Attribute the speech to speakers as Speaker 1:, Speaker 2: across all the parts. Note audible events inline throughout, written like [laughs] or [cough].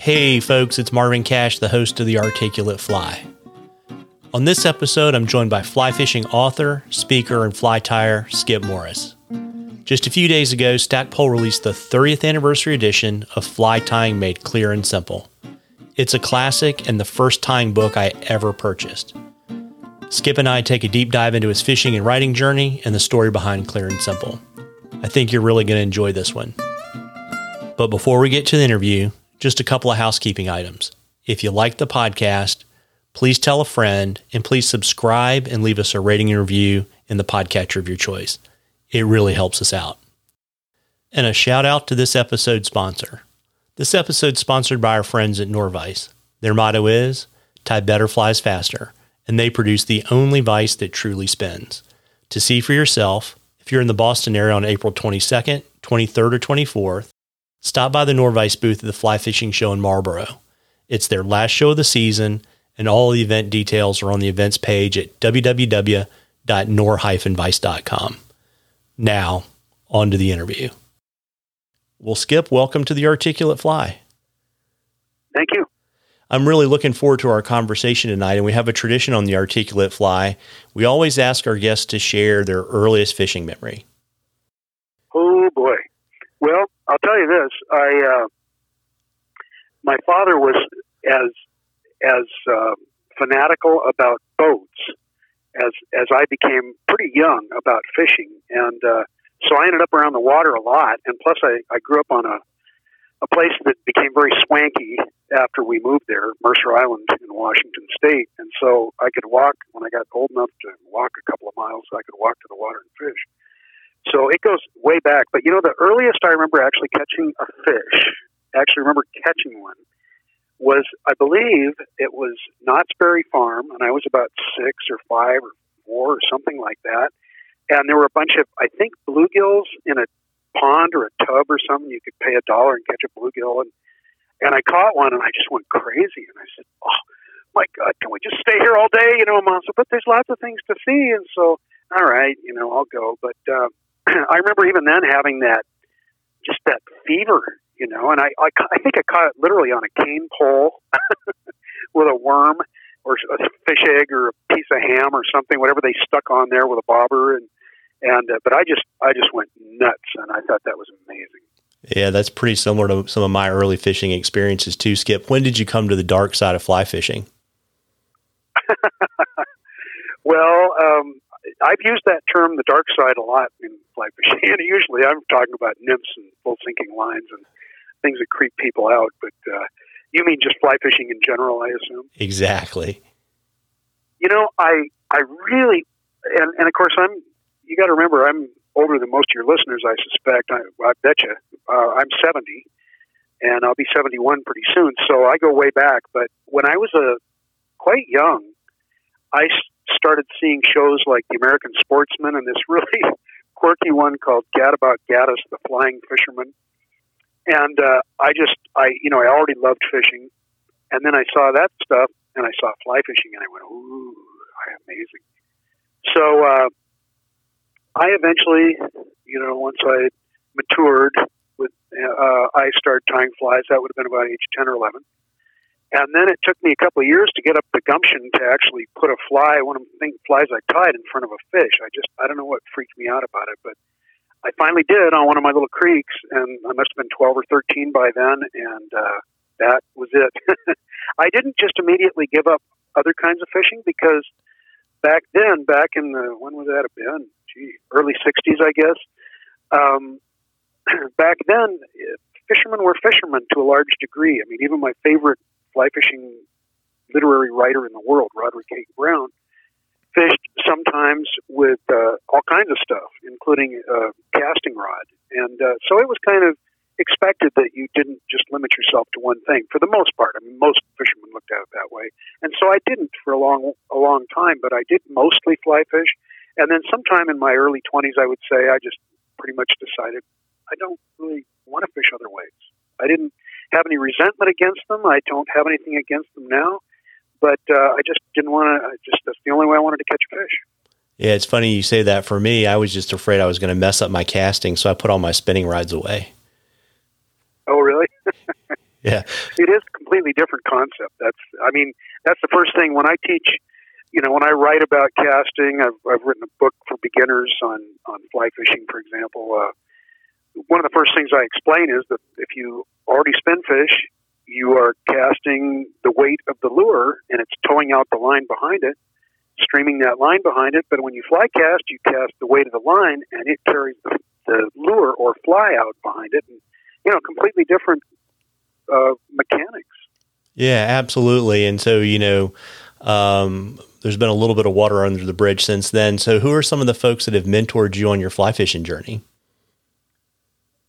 Speaker 1: Hey, folks, it's Marvin Cash, the host of The Articulate Fly. On this episode, I'm joined by fly fishing author, speaker, and fly tyer Skip Morris. Just a few days ago, Stackpole released the 30th anniversary edition of Fly Tying Made Clear and Simple. It's a classic and the first tying book I ever purchased. Skip and I take a deep dive into his fishing and writing journey and the story behind Clear and Simple. I think you're really going to enjoy this one. But before we get to the interview, just a couple of housekeeping items. If you like the podcast, please tell a friend and please subscribe and leave us a rating and review in the podcatcher of your choice. It really helps us out. And a shout out to this episode's sponsor. This episode is sponsored by our friends at Norvise. Their motto is tie better flies faster, and they produce the only vice that truly spins. To see for yourself, if you're in the Boston area on April 22nd, 23rd, or 24th, Stop by the Norvise booth at the Fly Fishing Show in Marlboro. It's their last show of the season, and all the event details are on the events page at www.nor-vice.com. Now, on to the interview. Well, Skip, welcome to the Articulate Fly.
Speaker 2: Thank you.
Speaker 1: I'm really looking forward to our conversation tonight, and we have a tradition on the Articulate Fly. We always ask our guests to share their earliest fishing memory.
Speaker 2: Oh, boy. Well, I'll tell you this: I uh, my father was as as uh, fanatical about boats as as I became pretty young about fishing, and uh, so I ended up around the water a lot. And plus, I, I grew up on a a place that became very swanky after we moved there, Mercer Island in Washington State. And so I could walk when I got old enough to walk a couple of miles. I could walk to the water and fish. So it goes way back. But you know, the earliest I remember actually catching a fish, actually remember catching one, was I believe it was Knott's Berry Farm, and I was about six or five or four or something like that. And there were a bunch of, I think, bluegills in a pond or a tub or something. You could pay a dollar and catch a bluegill. And, and I caught one, and I just went crazy. And I said, oh, my God, can we just stay here all day? You know, Mom said, but there's lots of things to see. And so, all right, you know, I'll go. But uh, [clears throat] I remember even then having that, just that fever, you know, and I, I, I think I caught it literally on a cane pole [laughs] with a worm or a fish egg or a piece of ham or something, whatever they stuck on there with a bobber. And, and, uh, but I just, I just went nuts and I thought that was amazing.
Speaker 1: Yeah, that's pretty similar to some of my early fishing experiences too, Skip. When did you come to the dark side of fly fishing? [laughs]
Speaker 2: well, um, I've used that term, the dark side, a lot in fly fishing. [laughs] And usually I'm talking about nymphs and full sinking lines and things that creep people out. But uh, you mean just fly fishing in general, I assume?
Speaker 1: Exactly.
Speaker 2: You know, I I really, and, and of course, I'm, you got to remember, I'm older than most of your listeners, I suspect. I, I bet you. Uh, I'm 70, and I'll be 71 pretty soon. So I go way back. But when I was a quite young, I started seeing shows like The American Sportsman and this really [laughs] quirky one called Gadabout Gaddis, the Flying Fisherman. And uh, I just, I, you know, I already loved fishing. And then I saw that stuff and I saw fly fishing and I went, ooh, amazing. So uh, I eventually, you know, once I matured, with, uh, I started tying flies. That would have been about age 10 or 11. And then it took me a couple of years to get up the gumption to actually put a fly, one of the flies I tied in front of a fish. I just, I don't know what freaked me out about it, but I finally did on one of my little creeks, and I must have been 12 or 13 by then, and uh, that was it. [laughs] I didn't just immediately give up other kinds of fishing because back then, back in the, when was that been? Gee, early 60s, I guess. Um, [clears throat] back then, fishermen were fishermen to a large degree. I mean, even my favorite fly fishing literary writer in the world, Roderick Haig Brown, fished sometimes with uh, all kinds of stuff, including a casting rod. And uh, so it was kind of expected that you didn't just limit yourself to one thing for the most part. I mean, most fishermen looked at it that way. And so I didn't for a long, a long time, but I did mostly fly fish. And then sometime in my early 20s, I would say I just pretty much decided I don't really want to fish other ways. I didn't have any resentment against them. I don't have anything against them now, but uh, I just didn't want to. I just that's the only way I wanted to catch a fish.
Speaker 1: Yeah, it's funny you say that. For me, I was just afraid I was going to mess up my casting, so I put all my spinning rods away.
Speaker 2: Oh, really? [laughs]
Speaker 1: Yeah,
Speaker 2: it is a completely different concept. That's, I mean, that's the first thing when I teach. You know, when I write about casting, I've, I've written a book for beginners on on fly fishing, for example. Uh, one of the first things I explain is that if you already spin fish, you are casting the weight of the lure and it's towing out the line behind it, streaming that line behind it. But when you fly cast, you cast the weight of the line and it carries the, the lure or fly out behind it. And, you know, completely different uh, mechanics.
Speaker 1: Yeah, absolutely. And so, you know, um, there's been a little bit of water under the bridge since then. So, who are some of the folks that have mentored you on your fly fishing journey?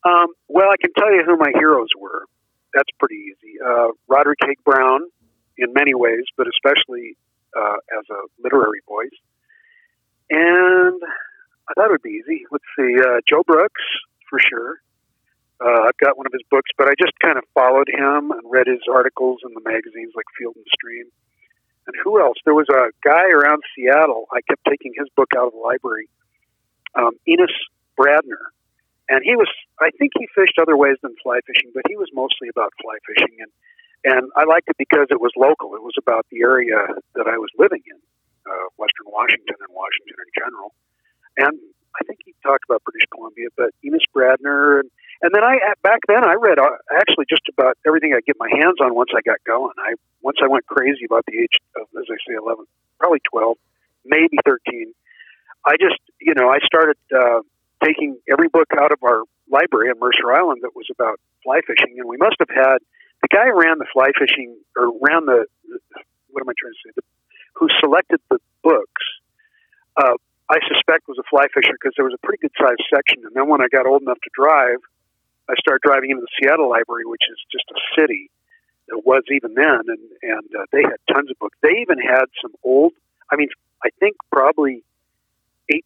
Speaker 2: Um, well, I can tell you who my heroes were. That's pretty easy. Uh, Roderick Haig Brown, in many ways, but especially uh, as a literary voice. And I thought it would be easy. Let's see, uh, Joe Brooks, for sure. Uh, I've got one of his books, but I just kind of followed him and read his articles in the magazines like Field and Stream. And who else? There was a guy around Seattle. I kept taking his book out of the library. Um, Enos Bradner, and he was I think he fished other ways than fly fishing, but he was mostly about fly fishing and and I liked it because it was local. It was about the area that I was living in, uh, Western Washington and Washington in general. And I think he talked about British Columbia, but Enos Bradner and and then I back then I read uh, actually just about everything I get my hands on once I got going. I once I went crazy about the age of as I say eleven, probably twelve, maybe thirteen. I just you know I started uh, taking every book out of our library on Mercer Island that was about fly fishing, and we must have had the guy ran the fly fishing or ran the, the what am I trying to say? The, who selected the books? Uh, I suspect was a fly fisher because there was a pretty good sized section. And then when I got old enough to drive, I started driving into the Seattle Library, which is just a city. It was even then, and and uh, they had tons of books. They even had some old. I mean, I think probably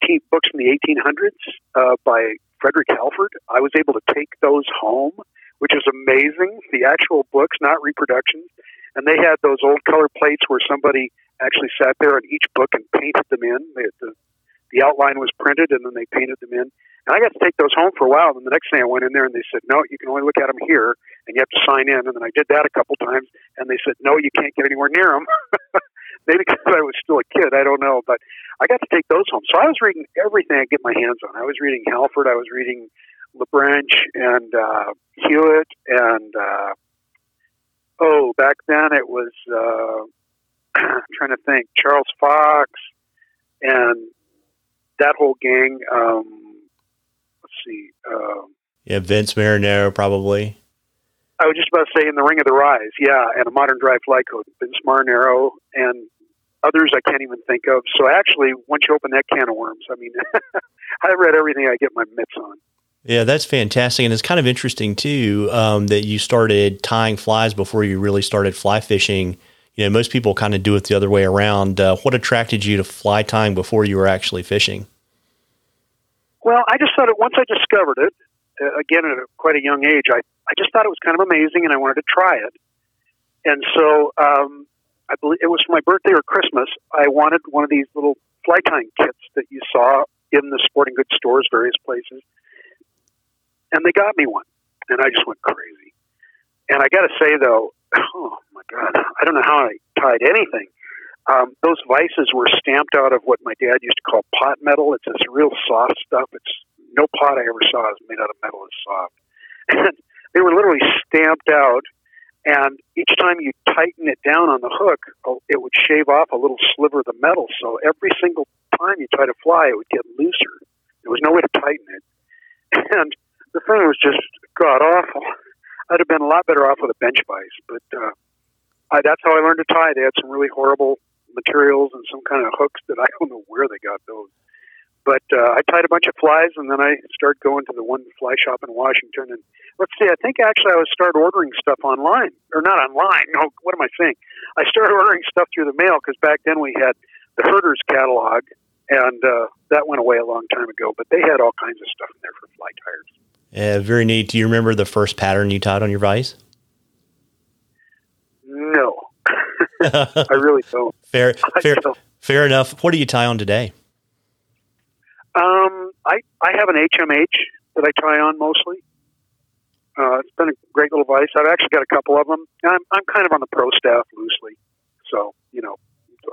Speaker 2: 18 books from the 1800s uh, by Frederic Halford. I was able to take those home, which is amazing. The actual books, not reproductions. And they had those old color plates where somebody actually sat there on each book and painted them in. They, the, the outline was printed and then they painted them in. And I got to take those home for a while. And the next thing I went in there and they said, no, you can only look at them here and you have to sign in. And then I did that a couple times and they said, no, you can't get anywhere near them. [laughs] maybe because I was still a kid, I don't know. But I got to take those home. So I was reading everything I could get my hands on. I was reading Halford, I was reading LaBranche and uh, Hewitt, and uh, oh, back then it was uh, [clears throat] I'm trying to think Charles Fox and that whole gang. Um, let's see. Uh,
Speaker 1: yeah, Vince Marinaro probably.
Speaker 2: I was just about to say in the Ring of the Rise, yeah, and a modern dry fly code, Vince Marinaro, and others I can't even think of. So actually, once you open that can of worms, I mean, [laughs] I read everything I get my mitts on.
Speaker 1: Yeah, that's fantastic, and it's kind of interesting too um, that you started tying flies before you really started fly fishing. You know, most people kind of do it the other way around. Uh, what attracted you to fly tying before you were actually fishing?
Speaker 2: Well, I just thought it once I discovered it. Uh, again, at a, quite a young age, I I just thought it was kind of amazing, and I wanted to try it. And so um, I believe it was for my birthday or Christmas. I wanted one of these little fly tying kits that you saw in the sporting goods stores, various places, and they got me one, and I just went crazy. And I got to say though, [laughs] oh my god, I don't know how I tied anything. Um, those vices were stamped out of what my dad used to call pot metal. It's this real soft stuff. It's no pot I ever saw is made out of metal as soft. [laughs] And they were literally stamped out and each time you tighten it down on the hook, oh, it would shave off a little sliver of the metal. So every single time you try to fly, it would get looser. There was no way to tighten it. [laughs] And the thing was just god awful. I'd have been a lot better off with a bench vise, but uh, I, that's how I learned to tie. They had some really horrible materials and some kind of hooks that I don't know where they got those. But uh, I tied a bunch of flies, and then I started going to the one fly shop in Washington. And let's see, I think actually I was start ordering stuff online, or not online. No, what am I saying? I started ordering stuff through the mail because back then we had the Herter's catalog, and uh, that went away a long time ago. But they had all kinds of stuff in there for fly tyers.
Speaker 1: Yeah, very neat. Do you remember the first pattern you tied on your vise?
Speaker 2: No, [laughs] I really don't. [laughs]
Speaker 1: Fair, fair, fair enough. What do you tie on today?
Speaker 2: Um, I I have an HMH that I tie on mostly. Uh, it's been a great little vice. I've actually got a couple of them. I'm I'm kind of on the pro staff loosely, so you know,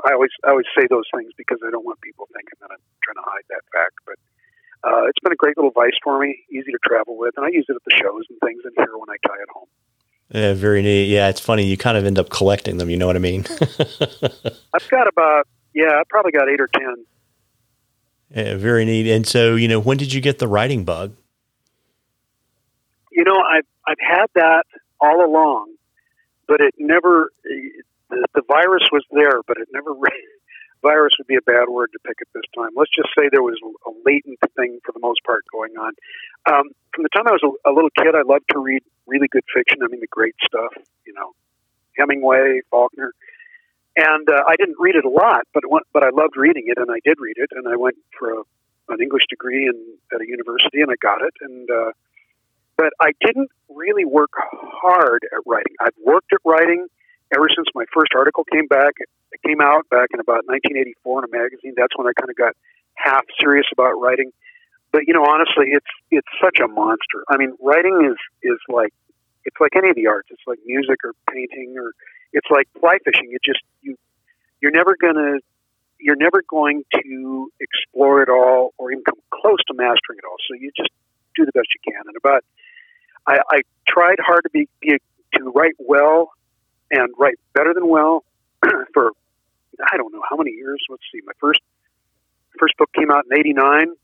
Speaker 2: I always I always say those things because I don't want people thinking that I'm trying to hide that fact. But uh, it's been a great little vice for me, easy to travel with, and I use it at the shows and things, and here when I tie it home.
Speaker 1: Yeah, very neat. Yeah, it's funny. You kind of end up collecting them. You know what I mean? [laughs]
Speaker 2: I've got about yeah, I probably got eight or ten.
Speaker 1: Yeah, very neat. And so, you know, when did you get the writing bug?
Speaker 2: You know, I've I've had that all along, but it never. The, the virus was there, but it never. [laughs] virus would be a bad word to pick at this time. Let's just say there was a latent thing for the most part going on. Um, from the time I was a, a little kid, I loved to read really good fiction. I mean, the great stuff. You know, Hemingway, Faulkner and uh, I didn't read it a lot, but went, but I loved reading it, and I did read it, and I went for a, an English degree in at a university, and I got it, and uh, but I didn't really work hard at writing. I've worked at writing ever since my first article came back. It came out back in about 1984 in a magazine. That's when I kind of got half serious about writing. But you know, honestly, it's it's such a monster. I mean, writing is is like it's like any of the arts. It's like music or painting or it's like fly fishing. It just you you're never gonna you're never going to explore it all or even come close to mastering it all. So you just do the best you can. And about I, I tried hard to be, to write well and write better than well [clears throat] for I don't know how many years. Let's see. My first first book came out in '89.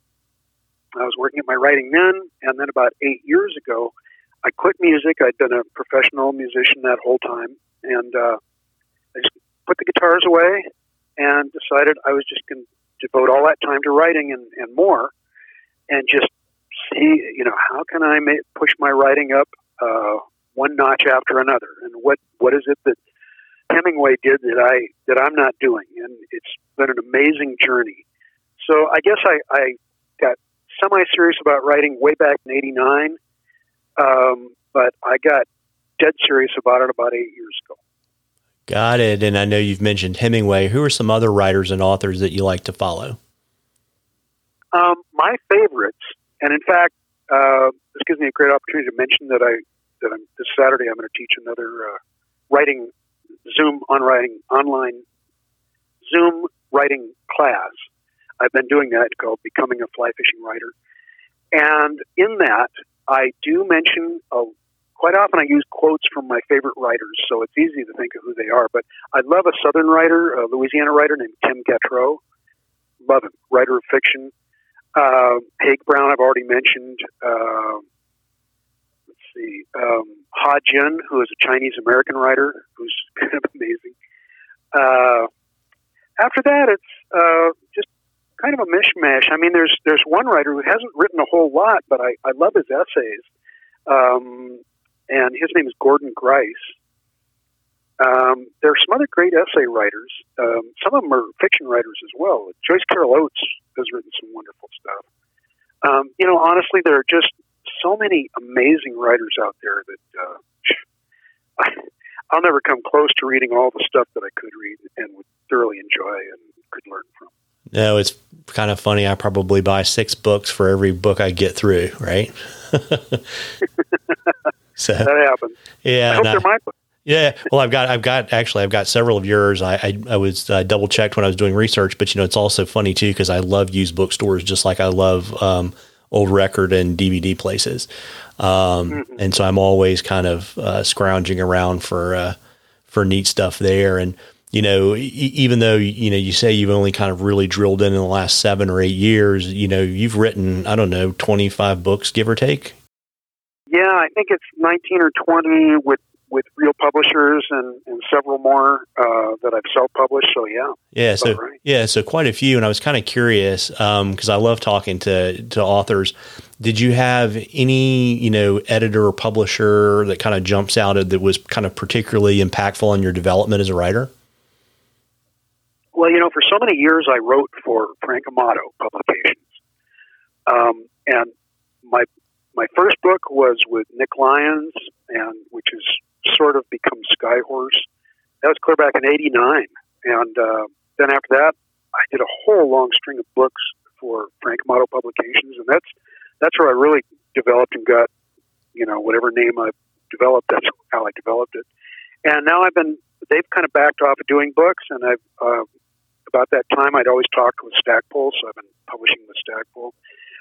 Speaker 2: I was working at my writing then, and then about eight years ago, I quit music. I'd been a professional musician that whole time, and uh, I just put the guitars away and decided I was just going to devote all that time to writing and, and more, and just see, you know, how can I make, push my writing up uh, one notch after another, and what what is it that Hemingway did that I that I'm not doing, and it's been an amazing journey. So I guess I, I got semi serious about writing way back in '89, um, but I got dead serious about it about eight years ago.
Speaker 1: Got it. And I know you've mentioned Hemingway. Who are some other writers and authors that you like to follow?
Speaker 2: Um, my favorites, and in fact, uh, this gives me a great opportunity to mention that I that I'm, this Saturday I'm going to teach another uh, writing Zoom on writing online Zoom writing class. I've been doing that called Becoming a Fly Fishing Writer, and in that I do mention a quite often I use quotes from my favorite writers, so it's easy to think of who they are. But I love a Southern writer, a Louisiana writer named Tim Gautreaux. Love him, writer of fiction. Uh, Haig Brown, I've already mentioned. Uh, let's see, um, Ha Jin, who is a Chinese American writer, who's [laughs] kind of amazing. Uh, after that, it's uh, just kind of a mishmash. I mean, there's there's one writer who hasn't written a whole lot, but I, I love his essays. Um, and his name is Gordon Grice. Um, there are some other great essay writers. Um, some of them are fiction writers as well. Joyce Carol Oates has written some wonderful stuff. Um, you know, honestly, there are just so many amazing writers out there that uh, [laughs] I'll never come close to reading all the stuff that I could read and would thoroughly enjoy and could learn from.
Speaker 1: No, it's kind of funny. I probably buy six books for every book I get through, right? [laughs]
Speaker 2: So that happens.
Speaker 1: Yeah,
Speaker 2: I hope they're my
Speaker 1: Yeah, well, I've got, I've got actually, I've got several of yours. I, I, I was uh, double checked when I was doing research, but you know, it's also funny too because I love used bookstores just like I love um, old record and DVD places, um, mm-hmm. and so I'm always kind of uh, scrounging around for uh, for neat stuff there. And you know, e- even though you know you say you've only kind of really drilled in in the last seven or eight years, you know, you've written I don't know twenty five books, give or take.
Speaker 2: Yeah, I think it's 19 or 20 with with real publishers and, and several more uh, that I've self published. So yeah,
Speaker 1: yeah, so right. yeah, so quite a few. And I was kind of curious because um, I love talking to to authors. Did you have any you know editor or publisher that kind of jumps out that was kind of particularly impactful on your development as a writer?
Speaker 2: Well, you know, for so many years I wrote for Frank Amato Publications, um, and my my first book was with Nick Lyons, and which has sort of become Skyhorse. That was clear back in '89, and uh, then after that, I did a whole long string of books for Frank Amato Publications, and that's that's where I really developed and got you know, whatever name I developed, that's how I developed it. And now I've been, they've kind of backed off of doing books, and I've, uh, about that time, I'd always talked with Stackpole, so I've been publishing with Stackpole.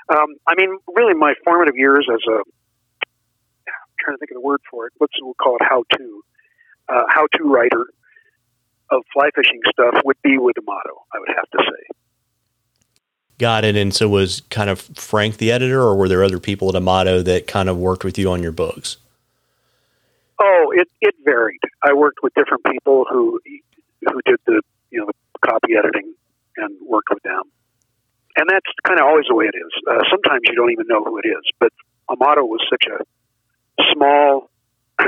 Speaker 2: Um, I mean, really, my formative years as a, I'm trying to think of the word for it, let's we'll call it how to, uh, how to writer of fly fishing stuff would be with Amato, I would have to say.
Speaker 1: Got it. And so was kind of Frank the editor, or were there other people at Amato that kind of worked with you on your books?
Speaker 2: Oh, it, it varied. I worked with different people who who did the you know the copy editing and worked with them, and that's kind of always the way it is. Uh, sometimes you don't even know who it is, but Amato was such a small. [clears throat]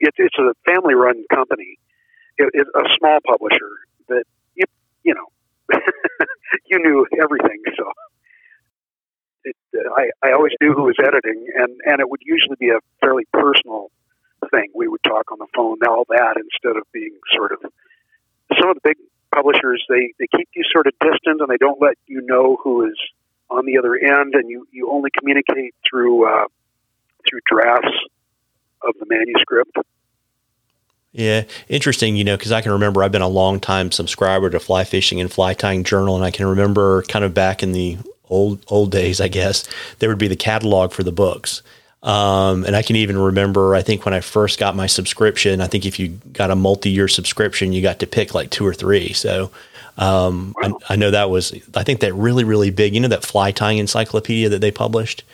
Speaker 2: it, it's a family run company, it, it, a small publisher that you you know [laughs] you knew everything. So it, I, I always knew who was editing, and, and it would usually be a fairly personal thing. We would talk on the phone, all that, instead of being sort of some of the big publishers. They they keep you sort of distant, and they don't let you know who is on the other end, and you you only communicate through uh, through drafts of the manuscript.
Speaker 1: Yeah, interesting, you know, because I can remember I've been a long time subscriber to Fly Fishing and Fly Tying Journal, and I can remember kind of back in the old old days, I guess, there would be the catalog for the books. Um, and I can even remember, I think when I first got my subscription, I think if you got a multi year subscription, you got to pick like two or three. So um, wow. I, I, know that was, I think that really, really big, you know, that fly tying encyclopedia that they published.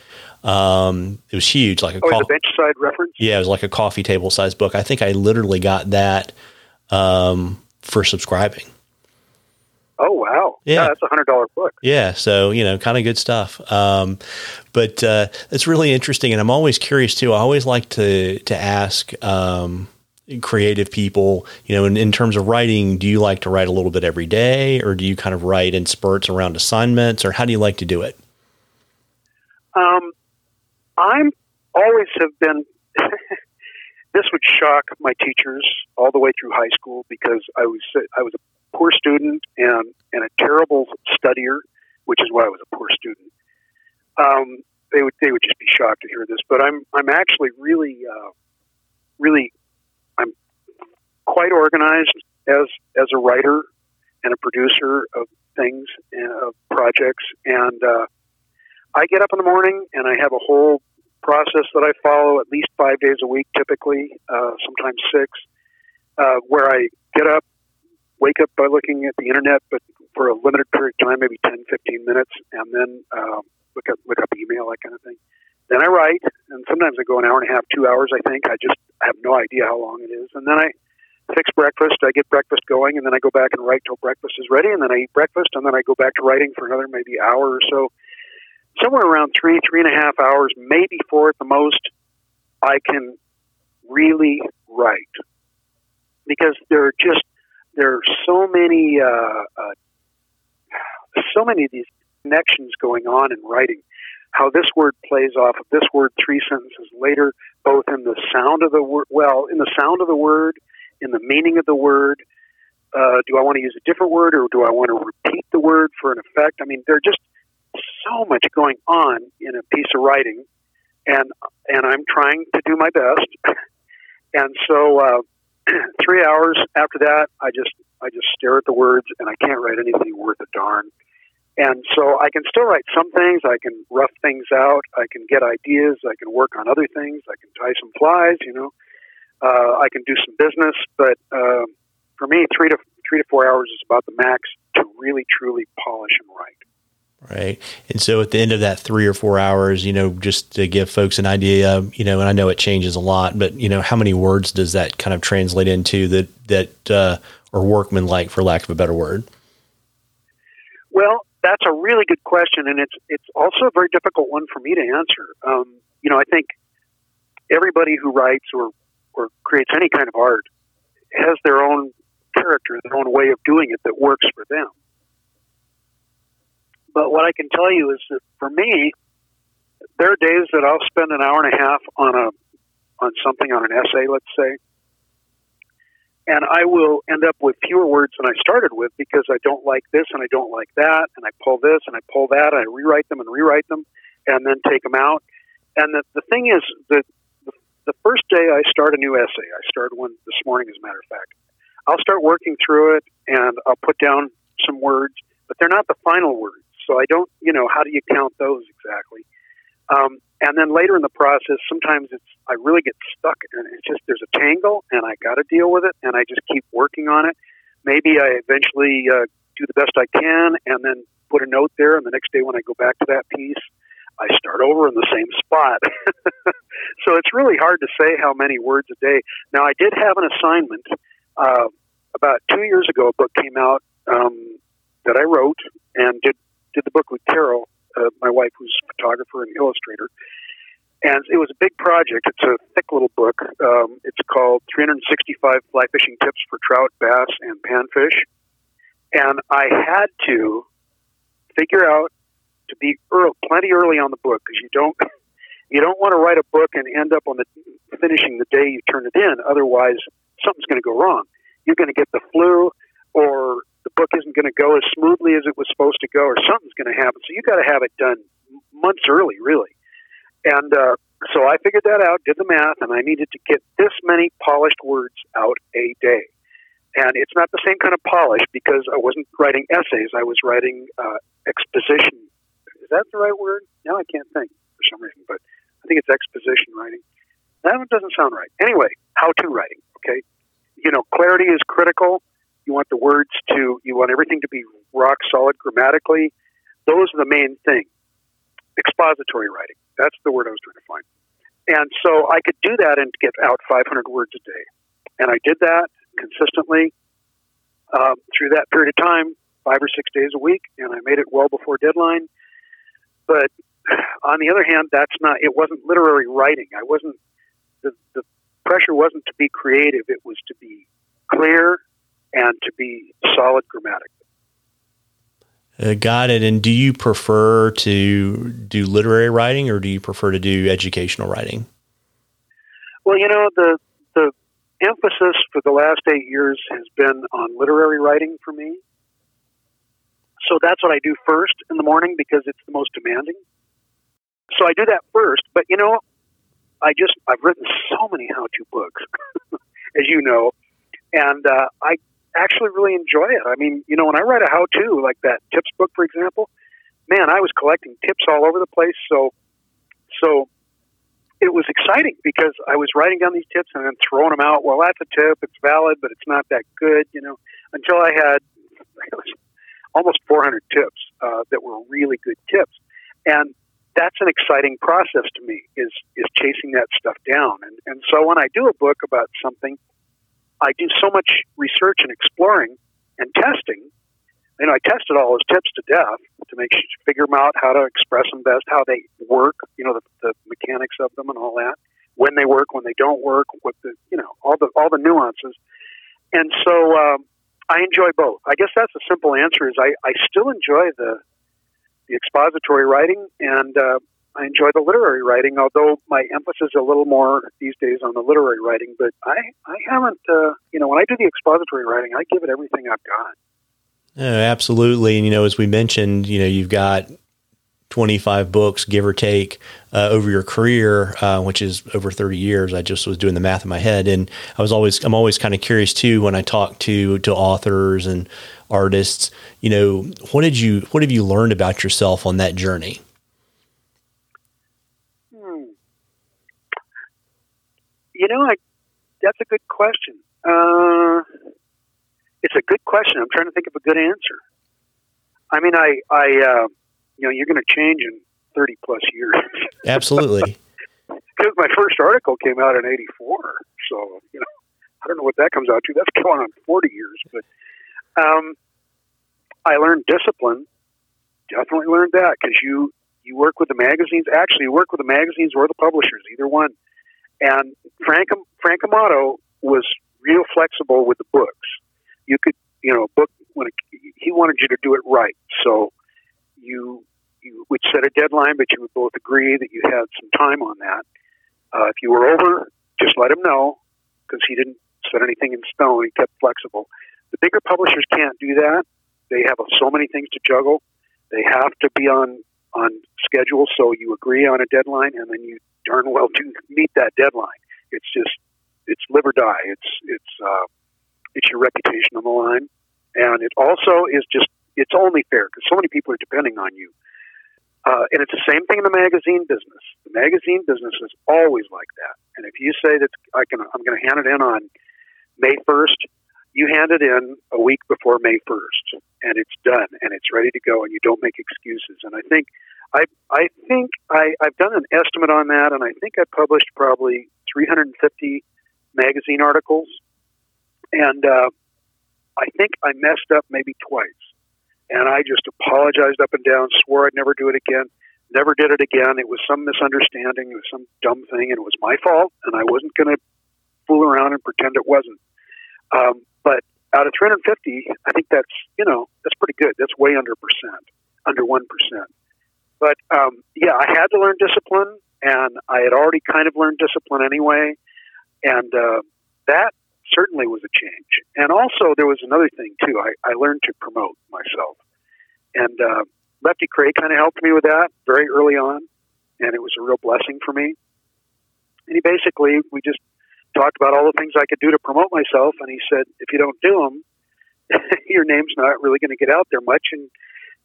Speaker 1: Um, it was huge, like a
Speaker 2: oh, co- bench side reference.
Speaker 1: Yeah, it was like a coffee table size book. I think I literally got that um, for subscribing.
Speaker 2: Oh wow! Yeah, yeah that's a hundred dollar book.
Speaker 1: Yeah, so you know, kind of good stuff. Um, but uh, it's really interesting, and I'm always curious too. I always like to to ask um, creative people, you know, in, in terms of writing, do you like to write a little bit every day, or do you kind of write in spurts around assignments, or how do you like to do it?
Speaker 2: Um, I'm always have been. [laughs] this would shock my teachers all the way through high school because I was I was a poor student and and a terrible studier, which is why I was a poor student. Um, they would they would just be shocked to hear this, but I'm I'm actually really uh, really I'm quite organized as as a writer and a producer of things and uh, of projects and. Uh, I get up in the morning and I have a whole process that I follow at least five days a week, typically, uh, sometimes six, uh, where I get up, wake up by looking at the internet, but for a limited period of time, maybe 10, 15 minutes, and then uh, look up look up email, that kind of thing. Then I write, and sometimes I go an hour and a half, two hours. I think I just I have no idea how long it is, and then I fix breakfast. I get breakfast going, and then I go back and write till breakfast is ready, and then I eat breakfast, and then I go back to writing for another maybe hour or so somewhere around three, three and a half hours, maybe four at the most, I can really write because there are just there are so many uh, uh, so many of these connections going on in writing. How this word plays off of this word three sentences later, both in the sound of the word, well, in the sound of the word, in the meaning of the word. Uh, do I want to use a different word, or do I want to repeat the word for an effect? I mean, there are just so much going on in a piece of writing, and and I'm trying to do my best. [laughs] and so, uh, [clears throat] three hours after that, I just I just stare at the words, and I can't write anything worth a darn. And so I can still write some things. I can rough things out. I can get ideas. I can work on other things. I can tie some flies. You know, uh, I can do some business. But uh, for me, three to three to four hours is about the max to really truly polish and write.
Speaker 1: Right. And so at the end of that three or four hours, you know, just to give folks an idea, you know, and I know it changes a lot, but you know, how many words does that kind of translate into that, that, uh, or workman like for lack of a better word?
Speaker 2: Well, that's a really good question. And it's, it's also a very difficult one for me to answer. Um, you know, I think everybody who writes or, or creates any kind of art has their own character, their own way of doing it that works for them. But what I can tell you is that for me, there are days that I'll spend an hour and a half on a on something on an essay, let's say, and I will end up with fewer words than I started with because I don't like this and I don't like that, and I pull this and I pull that, and I rewrite them and rewrite them, and then take them out. And the, the thing is that the first day I start a new essay. I started one this morning, as a matter of fact. I'll start working through it and I'll put down some words, but they're not the final words. So I don't, you know, how do you count those exactly? Um, and then later in the process, sometimes it's I really get stuck and it's just there's a tangle and I got to deal with it and I just keep working on it. Maybe I eventually uh, do the best I can and then put a note there, and the next day when I go back to that piece, I start over in the same spot. [laughs] so it's really hard to say how many words a day. Now I did have an assignment uh, about two years ago. A book came out um, that I wrote and did did the book with Carol, uh, my wife, who's a photographer and illustrator. And it was a big project. It's a thick little book. Um, it's called 365 Fly Fishing Tips for Trout, Bass, and Panfish. And I had to figure out to be early, plenty early on the book because you don't [laughs] you don't want to write a book and end up on the finishing the day you turn it in. Otherwise, something's going to go wrong. You're going to get the flu, or the book isn't going to go as smoothly as it was supposed to go, or something's going to happen. So you got to have it done months early, really. And uh, so I figured that out, did the math, and I needed to get this many polished words out a day. And it's not the same kind of polish because I wasn't writing essays. I was writing uh, exposition. Is that the right word? No, I can't think for some reason, but I think it's exposition writing. That one doesn't sound right. Anyway, how to writing, okay? You know, clarity is critical. You want the words to, you want everything to be rock solid grammatically. Those are the main thing. Expository writing. That's the word I was trying to find. And so I could do that and get out 500 words a day. And I did that consistently um, through that period of time, five or six days a week, and I made it well before deadline. But on the other hand, that's not. It wasn't literary writing. I wasn't. The, the pressure wasn't to be creative. It was to be clear and to be solid grammatically.
Speaker 1: Uh, got it. And do you prefer to do literary writing or do you prefer to do educational writing?
Speaker 2: Well, you know, the the emphasis for the last eight years has been on literary writing for me. So that's what I do first in the morning because it's the most demanding. So I do that first. But you know, I just I've written so many how-to books, [laughs] as you know, and uh, I actually really enjoy it. I mean, you know, when I write a how-to like that tips book, for example, man, I was collecting tips all over the place. So, so it was exciting because I was writing down these tips and then throwing them out. Well, that's a tip; it's valid, but it's not that good, you know. Until I had [laughs] almost 400 tips uh, that were really good tips, and that's an exciting process to me is is chasing that stuff down. And and so when I do a book about something, I do so much research and exploring and testing. You know, I tested all his tips to death to make sure, figure them out how to express them best, how they work. You know, the, the mechanics of them and all that. When they work, when they don't work, what the you know all the all the nuances. And so um, I enjoy both. I guess that's a simple answer. Is I, I still enjoy the the expository writing, and uh, I enjoy the literary writing. Although my emphasis is a little more these days on the literary writing, but I I haven't. Uh, you know, when I do the expository writing, I give it everything I've got.
Speaker 1: Absolutely, and you know, as we mentioned, you know, you've got 25 books, give or take, uh, over your career, uh, which is over 30 years. I just was doing the math in my head, and I was always I'm always kind of curious too when I talk to to authors and artists. You know, what did you what have you learned about yourself on that journey?
Speaker 2: You know, I, that's a good question. Uh, it's a good question. I'm trying to think of a good answer. I mean, I I. Uh, you know, you're going to change in 30 plus years. [laughs]
Speaker 1: Absolutely.
Speaker 2: Because my first article came out in 84. So, you know, I don't know what that comes out to. That's [laughs] going on 40 years. But um, I learned discipline. Definitely learned that because you, you work with the magazines. Actually, you work with the magazines or the publishers, either one. And Frank, Frank Amato was real flexible with the books. You could, you know, book when it, he wanted you to do it right. So you you would set a deadline, but you would both agree that you had some time on that. Uh, if you were over, just let him know because he didn't set anything in stone. He kept flexible. The bigger publishers can't do that. They have so many things to juggle. They have to be on on schedule, so you agree on a deadline, and then you darn well do meet that deadline. It's just it's live or die. It's it's uh, it's your reputation on the line, and it also is just it's only fair because so many people are depending on you. Uh, and it's the same thing in the magazine business. The magazine business is always like that. And if you say that I can, I'm going to hand it in on May 1st, you hand it in a week before May 1st, and it's done, and it's ready to go, and you don't make excuses. And I think, I, I think I, I've done an estimate on that, and I think I published probably 350 magazine articles, and uh, I think I messed up maybe twice and I just apologized up and down, swore I'd never do it again, never did it again. It was some misunderstanding, it was some dumb thing, and it was my fault, and I wasn't going to fool around and pretend it wasn't. Um, but out of 350, I think that's you know that's pretty good. That's way under percent, under one percent. But um, yeah, I had to learn discipline, and I had already kind of learned discipline anyway, and uh, that certainly was a change. And also, there was another thing too. I, I learned to promote myself, and uh, Lefty Kreh kind of helped me with that very early on, and it was a real blessing for me. And he basically, we just talked about all the things I could do to promote myself, and he said, if you don't do them, [laughs] your name's not really going to get out there much, and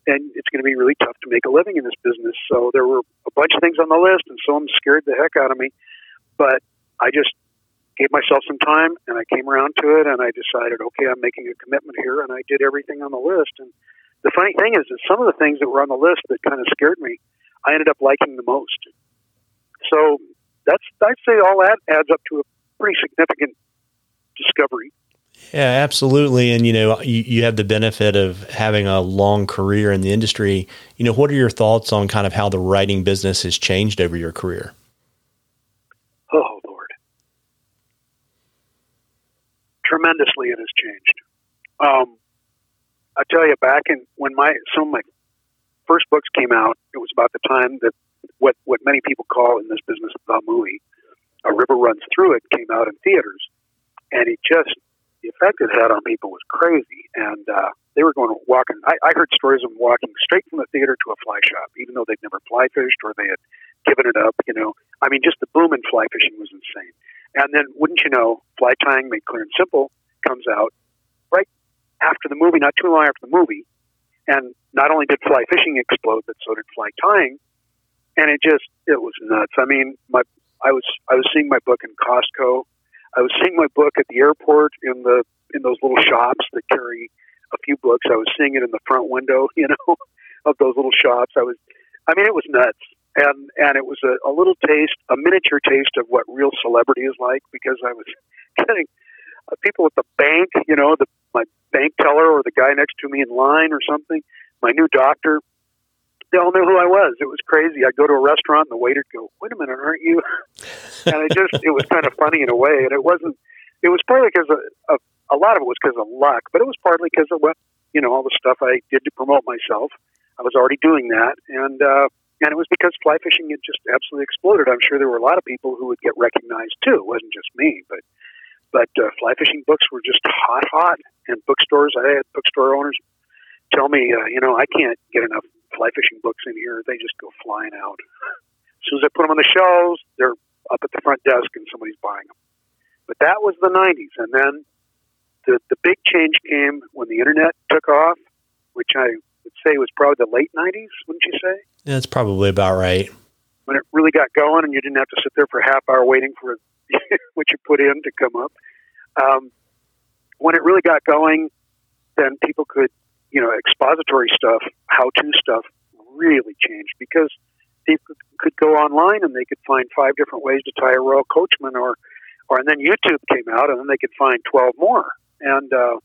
Speaker 2: and it's going to be really tough to make a living in this business. So there were a bunch of things on the list, and some scared the heck out of me. But I just gave myself some time and I came around to it and I decided, okay, I'm making a commitment here and I did everything on the list. And the funny thing is that some of the things that were on the list that kind of scared me, I ended up liking the most. So that's, I'd say all that adds up to a pretty significant discovery.
Speaker 1: Yeah, absolutely. And, you know, you, you have the benefit of having a long career in the industry. You know, what are your thoughts on kind of how the writing business has changed over your career?
Speaker 2: Oh Lord, tremendously it has changed. Um, I tell you, back in when my some of my first books came out, it was about the time that what what many people call in this business the movie, A River Runs Through It, came out in theaters, and it just the effect it had on people was crazy, and uh, they were going walking. I, I heard stories of them walking straight from the theater to a fly shop, even though they'd never fly fished or they had given it up. You know, I mean, just the boom in fly fishing was insane. And then, wouldn't you know, Fly Tying Made Clear and Simple comes out right after the movie, not too long after the movie. And not only did fly fishing explode, but so did fly tying. And it just, it was nuts. I mean, my, I was, I was seeing my book in Costco. I was seeing my book at the airport in the, in those little shops that carry a few books. I was seeing it in the front window, [laughs] you know, of those little shops. I was, I mean, it was nuts and and it was a, a little taste, a miniature taste of what real celebrity is like because I was [laughs] getting uh, people at the bank, you know, the my bank teller or the guy next to me in line or something, my new doctor. They all knew who I was. It was crazy. I'd go to a restaurant and the waiter'd go, "Wait a minute, aren't you?" [laughs] and I just it was kind of funny in a way, and it wasn't. It was partly because of, of a lot of it was because of luck, but it was partly because of what you know all the stuff I did to promote myself. I was already doing that, and uh, and it was because fly fishing had just absolutely exploded. I'm sure there were a lot of people who would get recognized too. It wasn't just me, but but uh, fly fishing books were just hot, hot. And bookstores, I had bookstore owners tell me, uh, you know, I can't get enough fly fishing books in here. They just go flying out. As soon as I put them on the shelves, they're up at the front desk and somebody's buying them. But that was the 90s. And then the, the big change came when the internet took off, which I would say was probably the late 90s, wouldn't you say?
Speaker 1: Yeah, that's probably about right.
Speaker 2: When it really got going and you didn't have to sit there for a half hour waiting for [laughs] what you put in to come up. Um, when it really got going, then people could, you know, expository stuff, how to stuff really changed because people could go online and they could find five different ways to tie a royal coachman or, or, and then YouTube came out and then they could find 12 more. And, uh,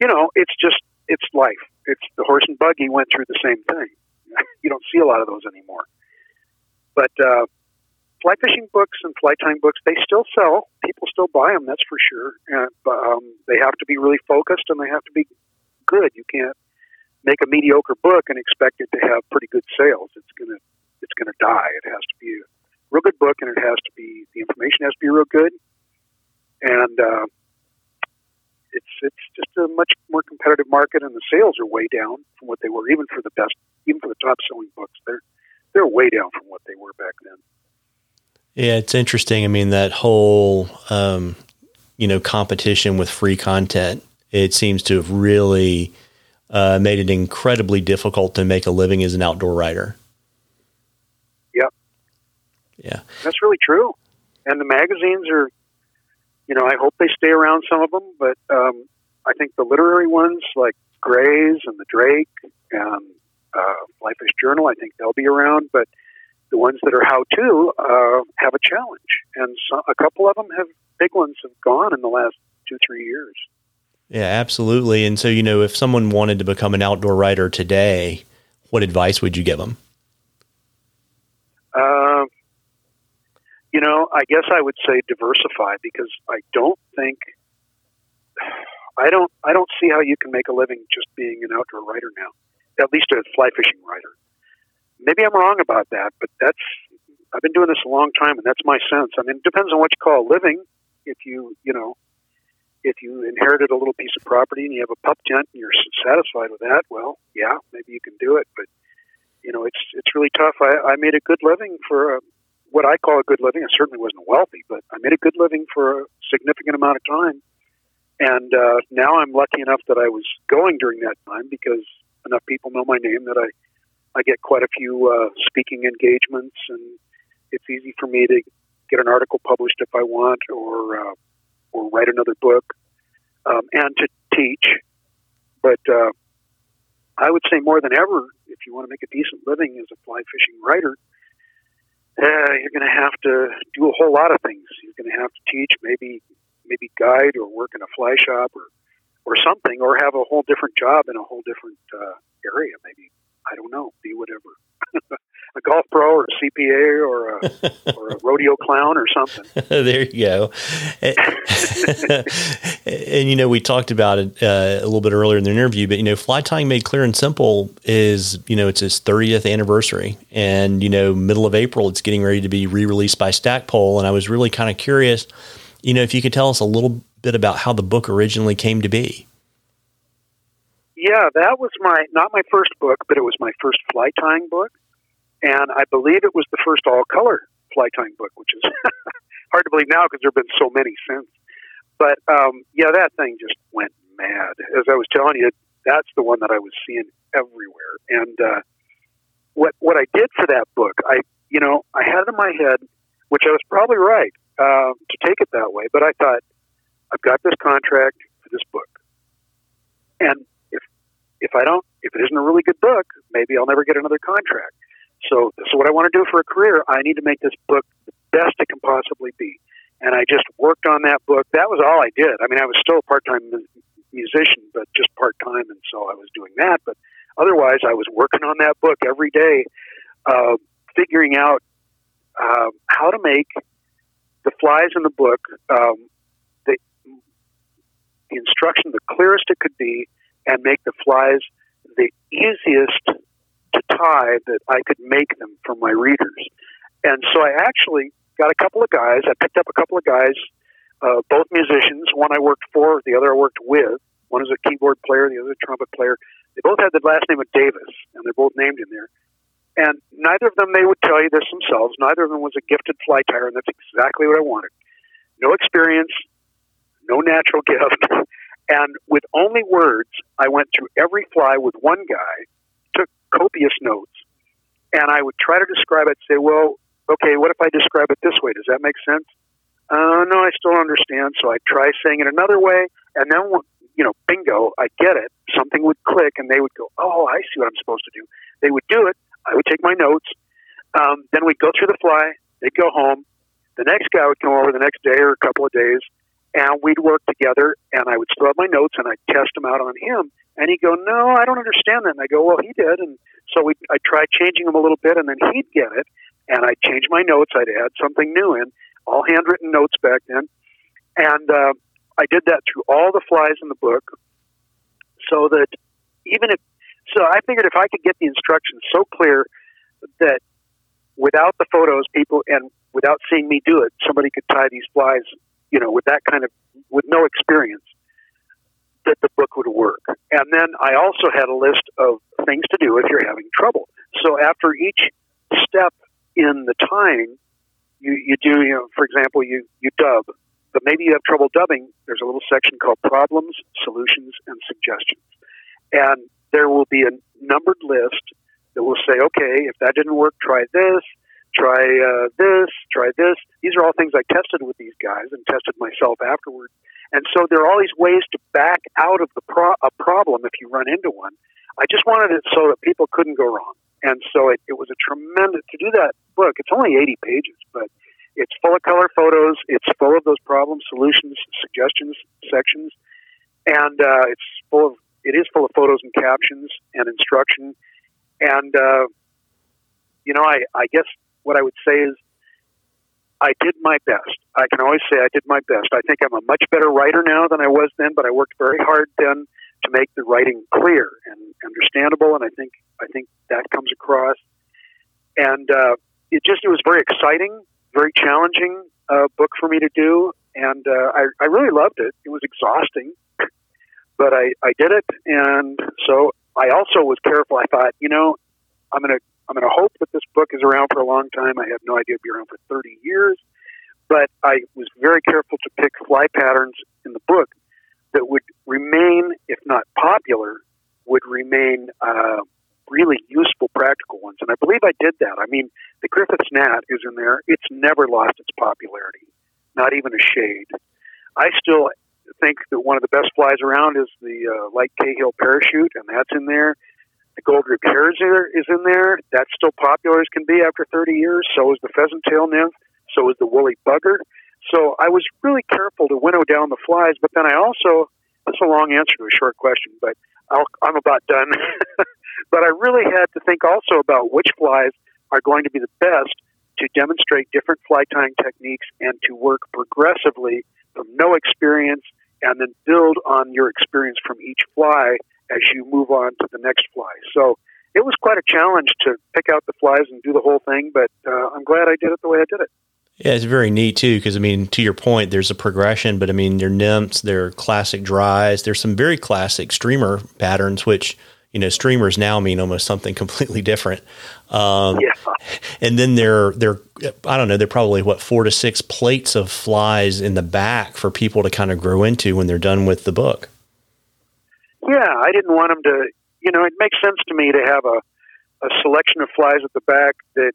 Speaker 2: you know, it's just, it's life. It's the horse and buggy went through the same thing. [laughs] you don't see a lot of those anymore. But uh, fly fishing books and fly tying books, they still sell. People still buy them, that's for sure. And, um, they have to be really focused and they have to be good. You can't make a mediocre book and expect it to have pretty good sales. It's gonna it's gonna die. It has to be a real good book, and it has to be the information has to be real good, and uh, it's it's just a much more competitive market, and the sales are way down from what they were, even for the best, even for the top selling books. They're they're way down from what they were back then.
Speaker 1: Yeah, it's interesting. I mean, that whole, um, you know, competition with free content, it seems to have really uh, made it incredibly difficult to make a living as an outdoor writer.
Speaker 2: Yep.
Speaker 1: Yeah.
Speaker 2: That's really true. And the magazines are, you know, I hope they stay around, some of them, but um, I think the literary ones like Gray's and the Drake and uh, Fly Fish Journal, I think they'll be around, but the ones that are how to uh, have a challenge. And so, a couple of them have, big ones have gone in the last two, three years.
Speaker 1: Yeah, absolutely. And so, you know, if someone wanted to become an outdoor writer today, what advice would you give them?
Speaker 2: Uh, you know, I guess I would say diversify because I don't think I don't I don't see how you can make a living just being an outdoor writer now. At least a fly fishing writer. Maybe I'm wrong about that, but that's I've been doing this a long time, and that's my sense. I mean, it depends on what you call living. If you you know if you inherited a little piece of property and you have a pup tent and you're satisfied with that, well, yeah, maybe you can do it. But you know, it's it's really tough. I, I made a good living for a, what I call a good living. I certainly wasn't wealthy, but I made a good living for a significant amount of time. And uh, now I'm lucky enough that I was going during that time because enough people know my name that I I get quite a few uh, speaking engagements, and it's easy for me to get an article published if I want, or uh, or write another book, um, and to teach. But uh, I would say more than ever, if you want to make a decent living as a fly fishing writer, uh, you're going to have to do a whole lot of things. You're going to have to teach, maybe maybe guide or work in a fly shop or or something, or have a whole different job in a whole different uh, area. Maybe I don't know, be whatever. [laughs] a golf pro or a CPA or a, [laughs] or a rodeo clown or something. [laughs]
Speaker 1: there you go. And, and, you know, we talked about it uh, a little bit earlier in the interview, but you know, Fly Tying Made Clear and Simple is, you know, it's its 30th anniversary. And, you know, middle of April, it's getting ready to be re released by Stackpole. And I was really kind of curious, you know, if you could tell us a little bit about how the book originally came to be.
Speaker 2: Yeah, that was my not my first book, but it was my first fly tying book, and I believe it was the first all color fly tying book, which is [laughs] hard to believe now because there have been so many since. But um, yeah, that thing just went mad. As I was telling you, that's the one that I was seeing everywhere. And uh, what what I did for that book, I you know I had it in my head, which I was probably right uh, to take it that way, but I thought I've got this contract for this book, and if I don't, if it isn't a really good book, maybe I'll never get another contract. So is what I want to do for a career. I need to make this book the best it can possibly be. And I just worked on that book. That was all I did. I mean, I was still a part time musician, but just part time. And so I was doing that. But otherwise, I was working on that book every day, uh, figuring out uh, how to make the flies in the book, um, the, the instruction the clearest it could be, and make the flies the easiest to tie that I could make them for my readers. And so I actually got a couple of guys. I picked up a couple of guys, uh, both musicians. One I worked for, the other I worked with. One is a keyboard player, the other a trumpet player. They both had the last name of Davis, and they're both named in there. And neither of them, they would tell you this themselves, neither of them was a gifted fly tyer, and that's exactly what I wanted. No experience, no natural [laughs] gift, and with only words, I went through every fly with one guy, took copious notes, and I would try to describe it, say, well, okay, what if I describe it this way? Does that make sense? Uh, no, I still don't understand. So I'd try saying it another way, and then, you know, bingo, I get it. Something would click, and they would go, oh, I see what I'm supposed to do. They would do it. I would take my notes. Um, then we'd go through the fly. They'd go home. The next guy would come over the next day or a couple of days, and we'd work together and I would still have my notes and I'd test them out on him and he'd go, no, I don't understand that. And I go, well, he did. And so we, I tried changing them a little bit and then he'd get it and I'd change my notes. I'd add something new in, all handwritten notes back then. And, uh, I did that through all the flies in the book so that even if, so I figured if I could get the instructions so clear that without the photos, people, and without seeing me do it, somebody could tie these flies you know, with that kind of, with no experience, that the book would work. And then I also had a list of things to do if you're having trouble. So after each step in the tying, you you do you know for example you you dub, but maybe you have trouble dubbing. There's a little section called problems, solutions, and suggestions, and there will be a numbered list that will say, okay, if that didn't work, try this, try uh, this, try this. These are all things I tested with these guys and tested myself afterward. And so there are all these ways to back out of the pro- a problem if you run into one. I just wanted it so that people couldn't go wrong. And so it, it was a tremendous to do that book. It's only 80 pages, but it's full of color photos. It's full of those problems, solutions, suggestions sections, and uh, it's full of it is full of photos and captions and instruction. And uh, you know, I, I guess what I would say is I did my best. I can always say I did my best. I think I'm a much better writer now than I was then, but I worked very hard then to make the writing clear and understandable, and I think I think that comes across. And uh, it just it was very exciting, very challenging uh, book for me to do, and uh, I, I really loved it. It was exhausting, [laughs] but I, I did it, and so I also was careful. I thought, you know, I'm gonna I'm gonna hope that this book is around for a long time. I have no idea it'll be around for 30 years, but I was very careful to pick fly patterns in the book that would remain, if not popular, would remain uh, really useful, practical ones. And I believe I did that. I mean, the Griffith's Gnat is in there. It's never lost its popularity, not even a shade. I still think that one of the best flies around is the uh, Light Cahill parachute, and that's in there. The gold rib hare's is in there. That's still popular as can be after 30 years. So is the pheasant tail nymph. So is the woolly bugger. So I was really careful to winnow down the flies, but then I also, that's a long answer to a short question, but i am about done. [laughs] but I really had to think also about which flies are going to be the best to demonstrate different fly tying techniques and to work progressively from no experience and then build on your experience from each fly as you move on to the next fly. So it was quite a challenge to pick out the flies and do the whole thing, but uh, I'm glad I did it the way I did it.
Speaker 1: Yeah, it's very neat too because I mean, to your point, there's a progression, but I mean, they're nymphs, they're classic dries, there's some very classic streamer patterns, which you know streamers now mean almost something [laughs] completely different. Um, yeah. And then they're they're I don't know they're probably what four to six plates of flies in the back for people to kind of grow into when they're done with the book.
Speaker 2: Yeah, I didn't want them to. You know, it makes sense to me to have a a selection of flies at the back that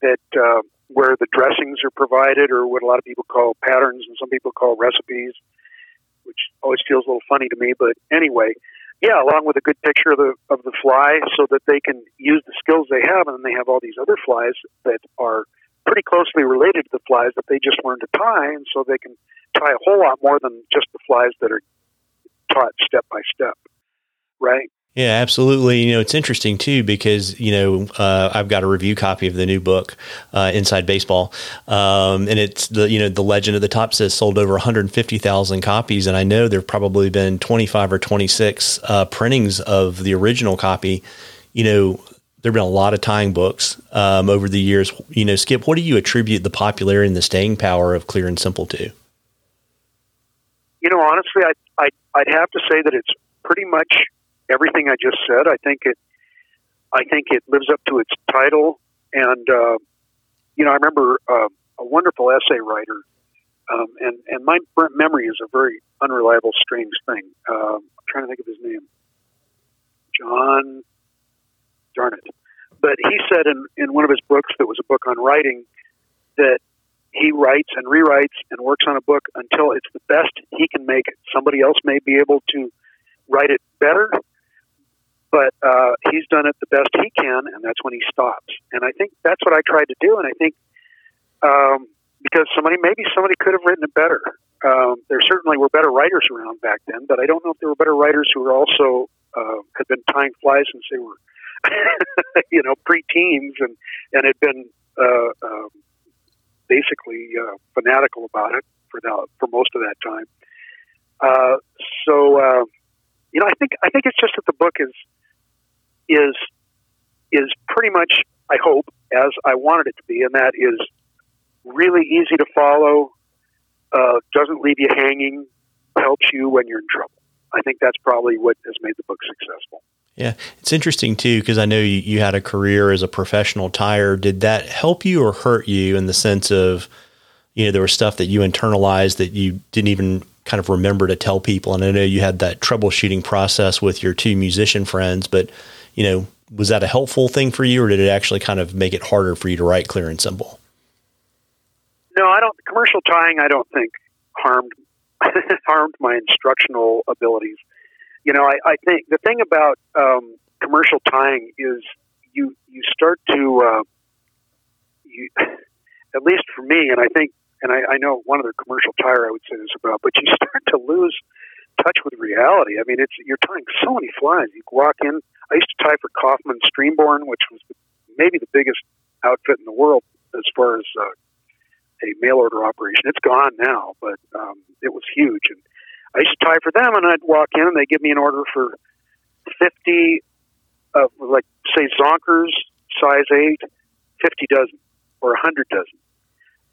Speaker 2: that. Uh, where the dressings are provided, or what a lot of people call patterns and some people call recipes, which always feels a little funny to me. But anyway, yeah, along with a good picture of the of the fly, so that they can use the skills they have, and then they have all these other flies that are pretty closely related to the flies that they just learned to tie, and so they can tie a whole lot more than just the flies that are taught step by step, right?
Speaker 1: Yeah, absolutely. You know, it's interesting too because you know uh, I've got a review copy of the new book, uh, Inside Baseball, um, and it's the you know the legend of the top says sold over 150,000 copies, and I know there've probably been 25 or 26 uh, printings of the original copy. You know, there've been a lot of tying books um, over the years. You know, Skip, what do you attribute the popularity and the staying power of Clear and Simple to?
Speaker 2: You know, honestly, I, I I'd have to say that it's pretty much everything I just said. I think it, I think it lives up to its title. And uh, you know, I remember uh, a wonderful essay writer, um, and and my memory is a very unreliable, strange thing. Uh, I'm trying to think of his name. John, darn it. But he said in, in one of his books that was a book on writing that he writes and rewrites and works on a book until it's the best he can make it. Somebody else may be able to write it better, but uh, he's done it the best he can, and that's when he stops. And I think that's what I tried to do. And I think um, because somebody, maybe somebody could have written it better. Um, there certainly were better writers around back then, but I don't know if there were better writers who were also uh, had been tying flies since they were, [laughs] you know, pre-teens and and had been uh, uh, basically uh, fanatical about it for the, for most of that time. Uh, so uh, you know, I think I think it's just that the book is is is pretty much, I hope, as I wanted it to be, and that is really easy to follow, uh, doesn't leave you hanging, helps you when you're in trouble. I think that's probably what has made the book successful.
Speaker 1: Yeah, it's interesting too because I know you, you had a career as a professional tyer. Did that help you or hurt you in the sense of, you know, there was stuff that you internalized that you didn't even kind of remember to tell people? And I know you had that troubleshooting process with your two musician friends, but, you know, was that a helpful thing for you or did it actually kind of make it harder for you to write clear and simple?
Speaker 2: No, I don't. Commercial tying, I don't think harmed [laughs] harmed my instructional abilities. You know, I, I think the thing about um, commercial tying is you you start to uh, you [laughs] at least for me, and I think, and I, I know one other commercial tyer I would say this about, but you [laughs] start to lose touch with reality. I mean, it's you're tying so many flies. You walk in. I used to tie for Kaufmann Streamborn, which was maybe the biggest outfit in the world as far as uh, a mail order operation. It's gone now, but um, it was huge. And I used to tie for them, and I'd walk in, and they give me an order for fifty of like say Zonkers size eight, fifty dozen or a hundred dozen.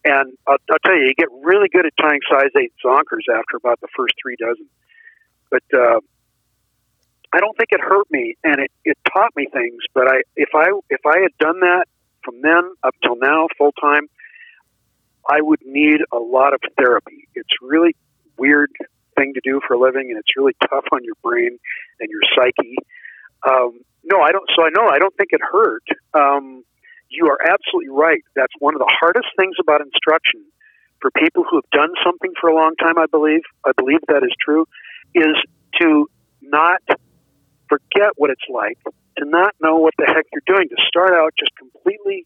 Speaker 2: And I'll, I'll tell you, you get really good at tying size eight Zonkers after about the first three dozen. But uh, I don't think it hurt me, and it, it taught me things. But I, if I if I had done that from then up till now, full time, I would need a lot of therapy. It's really weird thing to do for a living, and it's really tough on your brain and your psyche. Um, no, I don't. So I know I don't think it hurt. Um, you are absolutely right. That's one of the hardest things about instruction for people who have done something for a long time. I believe. I believe that is true. Is to not forget what it's like, to not know what the heck you're doing, to start out just completely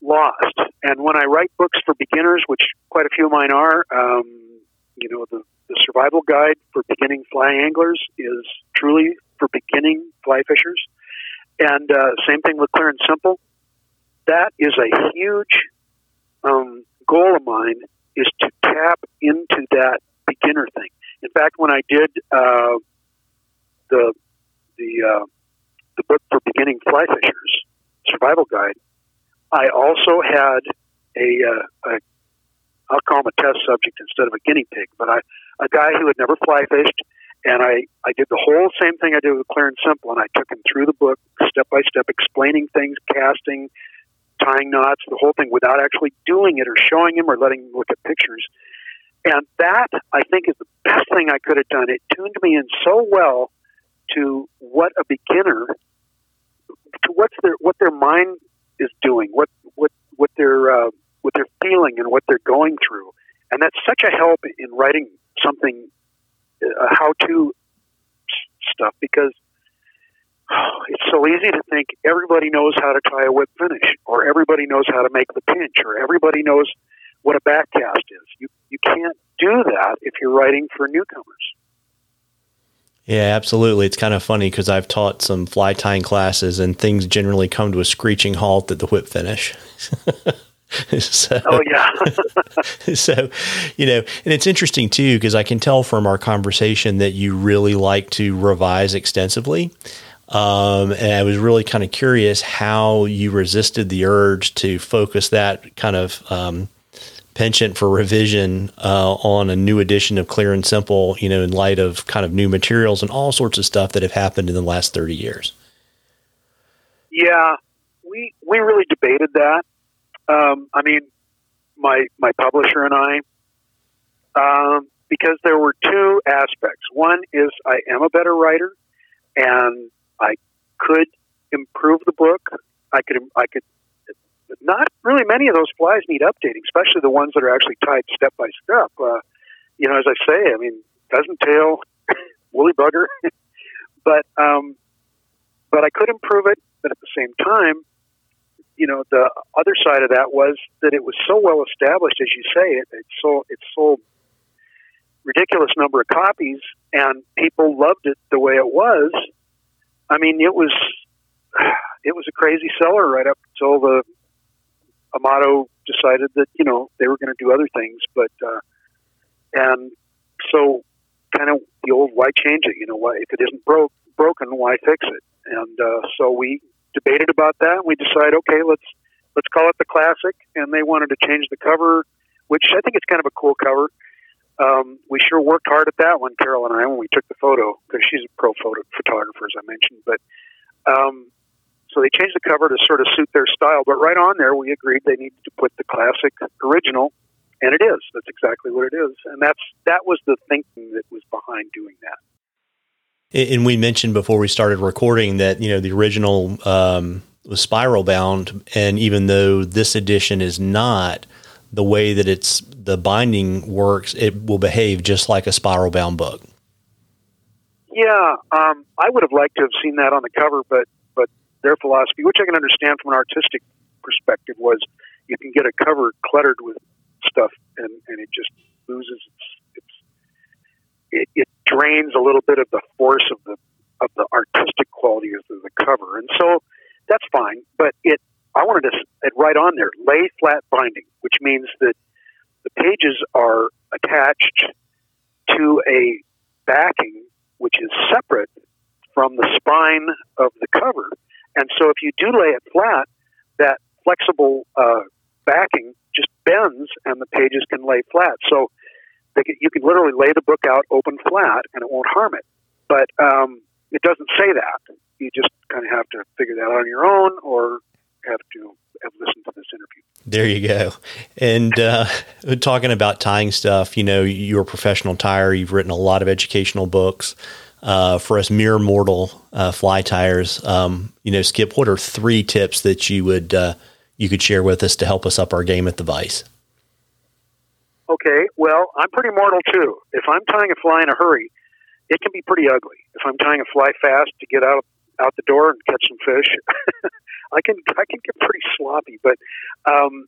Speaker 2: lost. And when I write books for beginners, which quite a few of mine are, um, you know, the, the survival guide for beginning fly anglers is truly for beginning fly fishers. And uh, same thing with Clear and Simple. That is a huge um, goal of mine is to tap into that beginner thing. In fact, when I did uh, the the uh, the book for beginning fly fishers, survival guide, I also had a, uh, a I'll call him a test subject instead of a guinea pig, but I a guy who had never fly fished, and I I did the whole same thing I did with Clear and Simple, and I took him through the book step by step, explaining things, casting, tying knots, the whole thing, without actually doing it or showing him or letting him look at pictures. And that I think is the best thing I could have done. It tuned me in so well to what a beginner, to what's their what their mind is doing, what what what they're uh, what they're feeling, and what they're going through, and that's such a help in writing something uh, how to stuff because oh, [sighs] it's so easy to think everybody knows how to tie a whip finish, or everybody knows how to make the pinch, or everybody knows what a back cast is. You you can't do that if you're writing for newcomers.
Speaker 1: Yeah, absolutely. It's kind of funny because I've taught some fly tying classes and things generally come to a screeching halt at the whip finish. [laughs] [laughs]
Speaker 2: so, oh yeah. [laughs]
Speaker 1: so, you know, and it's interesting too because I can tell from our conversation that you really like to revise extensively. Um, and I was really kind of curious how you resisted the urge to focus that kind of um, penchant for revision uh, on a new edition of Clear and Simple, you know, in light of kind of new materials and all sorts of stuff that have happened in the last 30 years?
Speaker 2: Yeah, we, we really debated that. Um, I mean, my, my publisher and I, um, because there were two aspects. One is I am a better writer and I could improve the book. I could, I could not really many of those flies need updating, especially the ones that are actually tied step by step. Uh, you know, as I say, I mean, pheasant tail, [laughs] woolly bugger, [laughs] but um, but I could improve it. But at the same time, you know, the other side of that was that it was so well established, as you say, it, it sold it sold ridiculous number of copies, and people loved it the way it was. I mean, it was [sighs] it was a crazy seller right up until the Amato decided that you know they were going to do other things, but uh, and so kind of the old why change it? You know, why if it isn't broke broken, why fix it? And uh, so we debated about that. We decided, okay, let's let's call it the classic. And they wanted to change the cover, which I think it's kind of a cool cover. um, we sure worked hard at that one, Carol and I, when we took the photo because she's a pro photo photographer, as I mentioned. But um, so they changed the cover to sort of suit their style. But right on there, we agreed they needed to put the classic original, and it is. That's exactly what it is, and that's that was the thinking that was behind doing that.
Speaker 1: And we mentioned before we started recording that you know the original um, was spiral bound, and even though this edition is not, the way that it's the binding works, it will behave just like a spiral bound book.
Speaker 2: Yeah, um, I would have liked to have seen that on the cover, but but their philosophy, which I can understand from an artistic perspective, was you can get a cover cluttered with stuff, and, and it just loses its, its it, it drains a little bit of the force of the of the artistic quality of the, cover, and so that's fine. But it I wanted to it right on there lay flat binding, which means that the pages are attached to a backing which is separate from the spine of the cover. And so if you do lay it flat, that flexible uh, backing just bends and the pages can lay flat. So you can literally lay the book out open flat and it won't harm it. But um, it doesn't say that. You just kind of have to figure that out on your own or have to have listened to this interview.
Speaker 1: There you go. And uh, talking about tying stuff, you know, you're a professional tyer. You've written a lot of educational books. Uh, for us mere mortal uh, fly tyers, um, you know, Skip, what are three tips that you would uh, you could share with us to help us up our game at the vise?
Speaker 2: Okay, well, I'm pretty mortal too. If I'm tying a fly in a hurry, it can be pretty ugly. If I'm tying a fly fast to get out out the door and catch some fish, [laughs] I can I can get pretty sloppy, but um,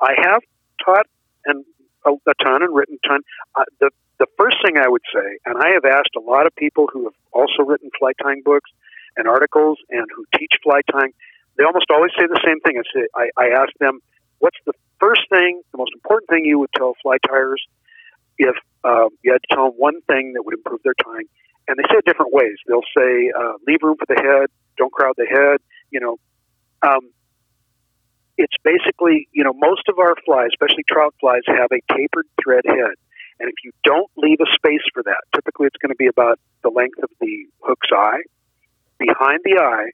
Speaker 2: I have taught and a, a ton and written a ton. Uh, the the first thing I would say, and I have asked a lot of people who have also written fly tying books and articles and who teach fly tying, they almost always say the same thing. I say I, I ask them, "What's the first thing, the most important thing you would tell fly tyers if uh, you had to tell them one thing that would improve their tying?" And they say it different ways. They'll say, uh, "Leave room for the head. Don't crowd the head." You know, um, it's basically, you know, most of our flies, especially trout flies, have a tapered thread head. And if you don't leave a space for that, typically it's going to be about the length of the hook's eye. Behind the eye,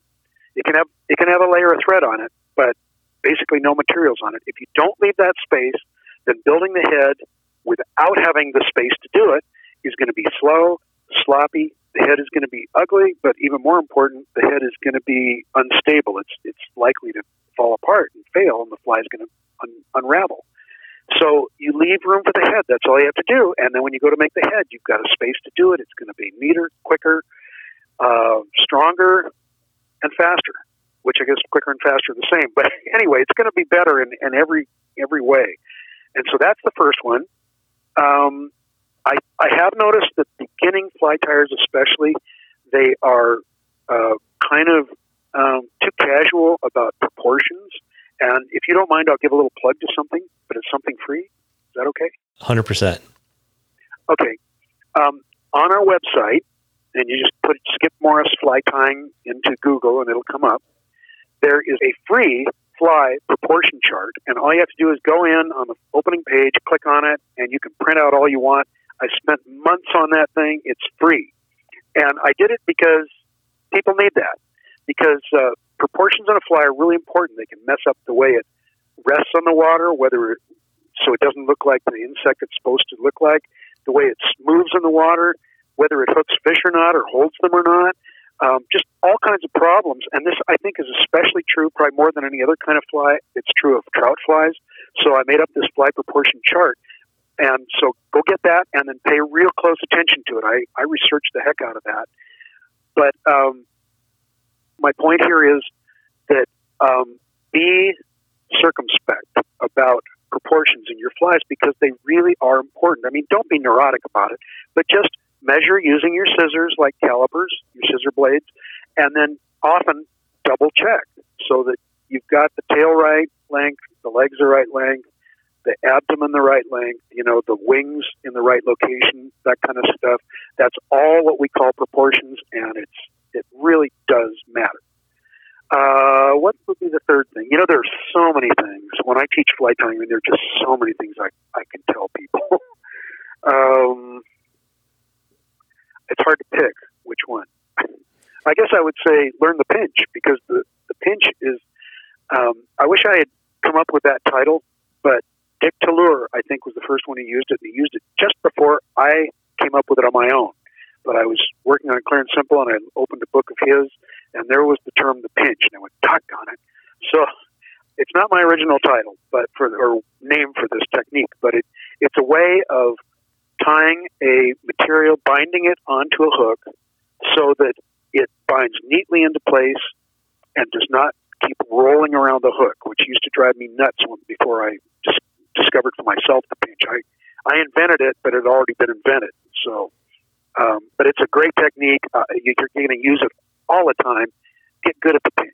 Speaker 2: it can have it can have a layer of thread on it, but basically no materials on it. If you don't leave that space, then building the head without having the space to do it is going to be slow, sloppy, the head is going to be ugly, but even more important, the head is going to be unstable. It's it's likely to fall apart and fail, and the fly is going to un- unravel. So you leave room for the head. That's all you have to do. And then when you go to make the head, you've got a space to do it. It's going to be neater, quicker, uh, stronger, and faster. Which I guess quicker and faster the same. But [laughs] anyway, it's going to be better in, in every every way. And so that's the first one. Um, I, I have noticed that beginning fly tyers, especially, they are uh, kind of um, too casual about proportions. And if you don't mind, I'll give a little plug to something, but it's something free. Is that okay?
Speaker 1: 100%.
Speaker 2: Okay. Um, on our website, and you just put Skip Morris fly tying into Google and it'll come up, there is a free fly proportion chart. And all you have to do is go in on the opening page, click on it, and you can print out all you want I spent months on that thing. It's free. And I did it because people need that. Because uh, proportions on a fly are really important. They can mess up the way it rests on the water, whether it, so it doesn't look like the insect it's supposed to look like, the way it moves in the water, whether it hooks fish or not, or holds them or not. Um, just all kinds of problems. And this, I think, is especially true, probably more than any other kind of fly. It's true of trout flies. So I made up this fly proportion chart and so go get that and then pay real close attention to it. I, I researched the heck out of that. But um, my point here is that um, be circumspect about proportions in your flies because they really are important. I mean, don't be neurotic about it, but just measure using your scissors like calipers, your scissor blades, and then often double check so that you've got the tail right length, the legs are right length, the abdomen the right length, you know, the wings in the right location, that kind of stuff. That's all what we call proportions, and it's it really does matter. Uh, what would be the third thing? You know, there's so many things. When I teach flight mean, there are just so many things I, I can tell people. [laughs] guess I would say learn the pinch because the the pinch is. Um, I wish I had come up with that title, but Dick Talleur, I think, was the first one who used it. and He used it just before I came up with it on my own. But I was working on Clear and Simple, and I opened a book of his, and there was the term the pinch, and I went, doggone it. So it's not my original title, but for or name for this technique, but it it's a way of tying a material, binding it onto a hook, so that it binds neatly into place and does not keep rolling around the hook, which used to drive me nuts before I dis- discovered for myself the pinch. I I invented it, but it had already been invented. So, um, but it's a great technique. Uh, you're going to use it all the time. Get good at the pinch.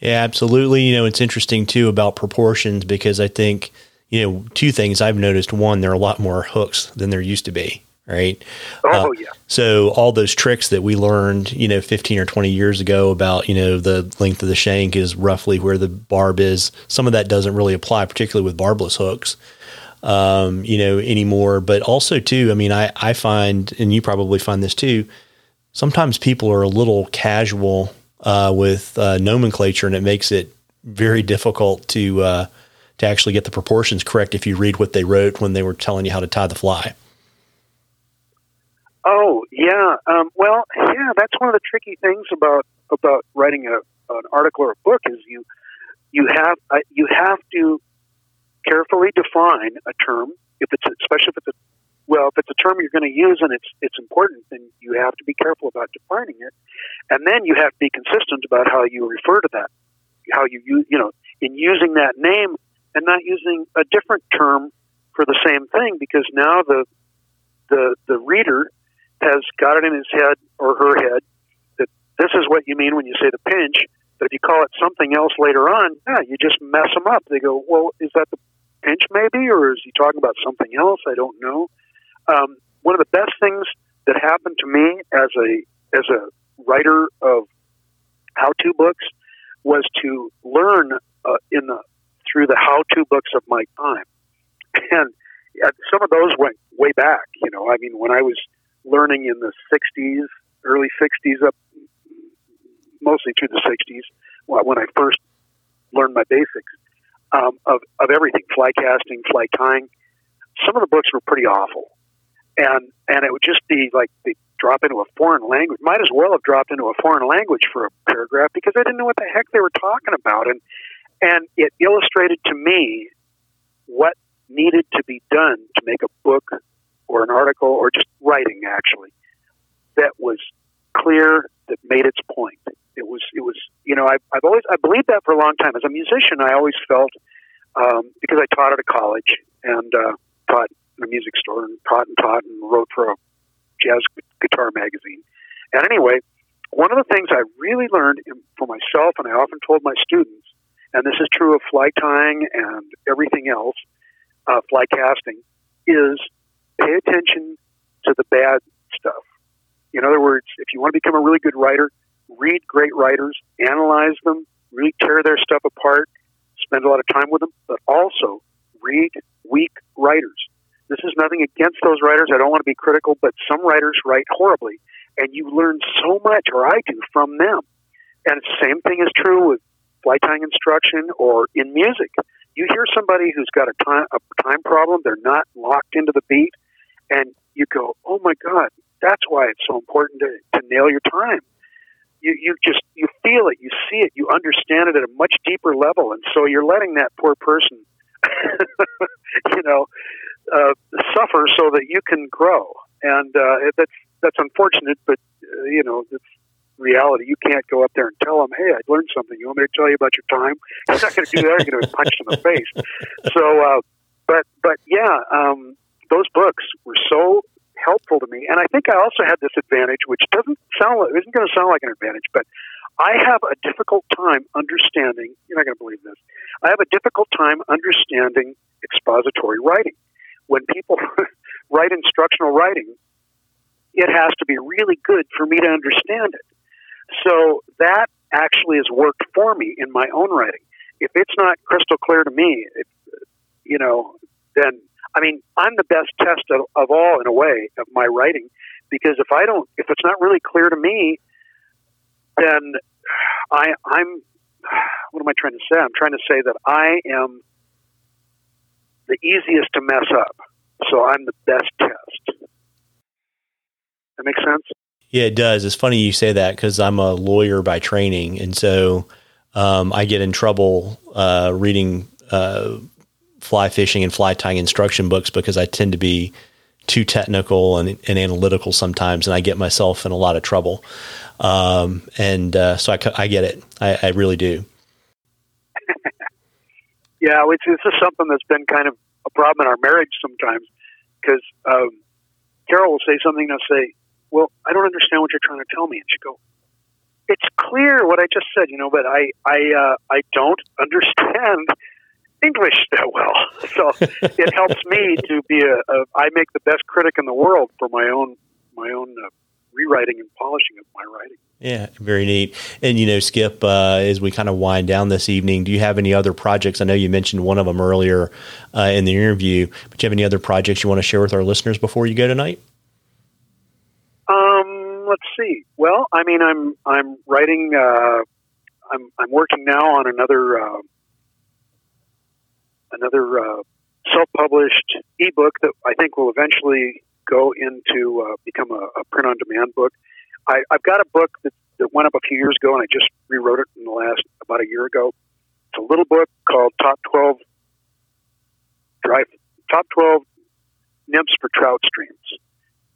Speaker 1: Yeah, absolutely. You know, it's interesting too about proportions because I think, you know, two things I've noticed. One, there are a lot more hooks than there used to be, right?
Speaker 2: Oh, uh, yeah.
Speaker 1: So all those tricks that we learned, you know, 15 or 20 years ago about, you know, the length of the shank is roughly where the barb is. Some of that doesn't really apply, particularly with barbless hooks, um, you know, anymore. But also, too, I mean, I, I find, and you probably find this too, sometimes people are a little casual uh, with uh, nomenclature, and it makes it very difficult to uh, to actually get the proportions correct if you read what they wrote when they were telling you how to tie the fly.
Speaker 2: Oh yeah, um, well yeah, that's one of the tricky things about about writing a, an article or a book is you you have uh, you have to carefully define a term if it's especially if it's a well, if it's a term you're going to use and it's it's important, then you have to be careful about defining it, and then you have to be consistent about how you refer to that, how you use, you know, in using that name and not using a different term for the same thing, because now the the the reader has got it in his head or her head that this is what you mean when you say the pinch. But if you call it something else later on, yeah, you just mess them up. They go, well, is that the pinch maybe, or is he talking about something else? I don't know. Um, one of the best things that happened to me as a as a writer of how-to books was to learn uh, in the through the how-to books of my time, and uh, some of those went way back. You know, I mean, when I was learning in the '60s, early '60s, up mostly through the '60s, when I first learned my basics um, of of everything, fly casting, fly tying. Some of the books were pretty awful and and it would just be like they drop into a foreign language. Might as well have dropped into a foreign language for a paragraph because I didn't know what the heck they were talking about, and and it illustrated to me what needed to be done to make a book or an article or just writing actually that was clear that made its point. It was it was you know I've, I've always I believed that for a long time as a musician. I always felt um, because I taught at a college and uh, taught in a music store and taught and taught and wrote for a jazz guitar magazine. And anyway, one of the things I really learned for myself, and I often told my students, and this is true of fly tying and everything else, uh, fly casting, is pay attention to the bad stuff. In other words, if you want to become a really good writer, read great writers, analyze them, really tear their stuff apart, spend a lot of time with them, but also read weak writers. This is nothing against those writers. I don't want to be critical, but some writers write horribly, and you learn so much, or I do, from them. And the same thing is true with fly tying instruction or in music. You hear somebody who's got a time, a time problem, they're not locked into the beat, and you go, oh my God, that's why it's so important to, to nail your time. You, you just you feel it, you see it, you understand it at a much deeper level, and so you're letting that poor person, [laughs] you know, uh, suffer so that you can grow. And uh, that's that's unfortunate, but uh, you know it's reality. You can't go up there and tell them, "Hey, I learned something. You want me to tell you about your time?" He's not going to do that. He's going to be punched in the face. So, uh, but but yeah, um, those books were so helpful to me, and I think I also had this advantage, which doesn't sound like, isn't going to sound like an advantage, but I have a difficult time understanding. You're not going to believe this. I have a difficult time understanding expository writing when people [laughs] write instructional writing, it has to be really good for me to understand it. So that actually has worked for me in my own writing. If it's not crystal clear to me, if, you know, then I mean, I'm the best test of, of all in a way of my writing because if I don't, if it's not really clear to me, then I, I'm. What am I trying to say? I'm trying to say that I am the easiest to mess up, so I'm the best test. That makes sense.
Speaker 1: Yeah, it does. It's funny you say that because I'm a lawyer by training, and so um, I get in trouble uh, reading uh, fly fishing and fly tying instruction books because I tend to be too technical and, and analytical sometimes, and I get myself in a lot of trouble. Um, and uh, so I, I, get it. I, I really do. [laughs]
Speaker 2: yeah, it's, it's just something that's been kind of a problem in our marriage sometimes because um, Carol will say something and I'll say, well, I don't understand what you're trying to tell me. And she go, it's clear what I just said, you know, but I, I, uh, I don't understand English that well. [laughs] So it helps me to be a, a, I make the best critic in the world for my own, my own uh, rewriting and polishing of my writing.
Speaker 1: Yeah, very neat. And you know, Skip, uh, as we kind of wind down this evening, do you have any other projects? I know you mentioned one of them earlier uh, in the interview, but do you have any other projects you want to share with our listeners before you go tonight?
Speaker 2: Let's see. Well, I mean, I'm I'm writing. Uh, I'm I'm working now on another uh, another uh, self-published ebook that I think will eventually go into uh, become a, a print-on-demand book. I, I've got a book that, that went up a few years ago, and I just rewrote it in the last about a year ago. It's a little book called Top 12 Drive Top 12 Nymphs for Trout Streams,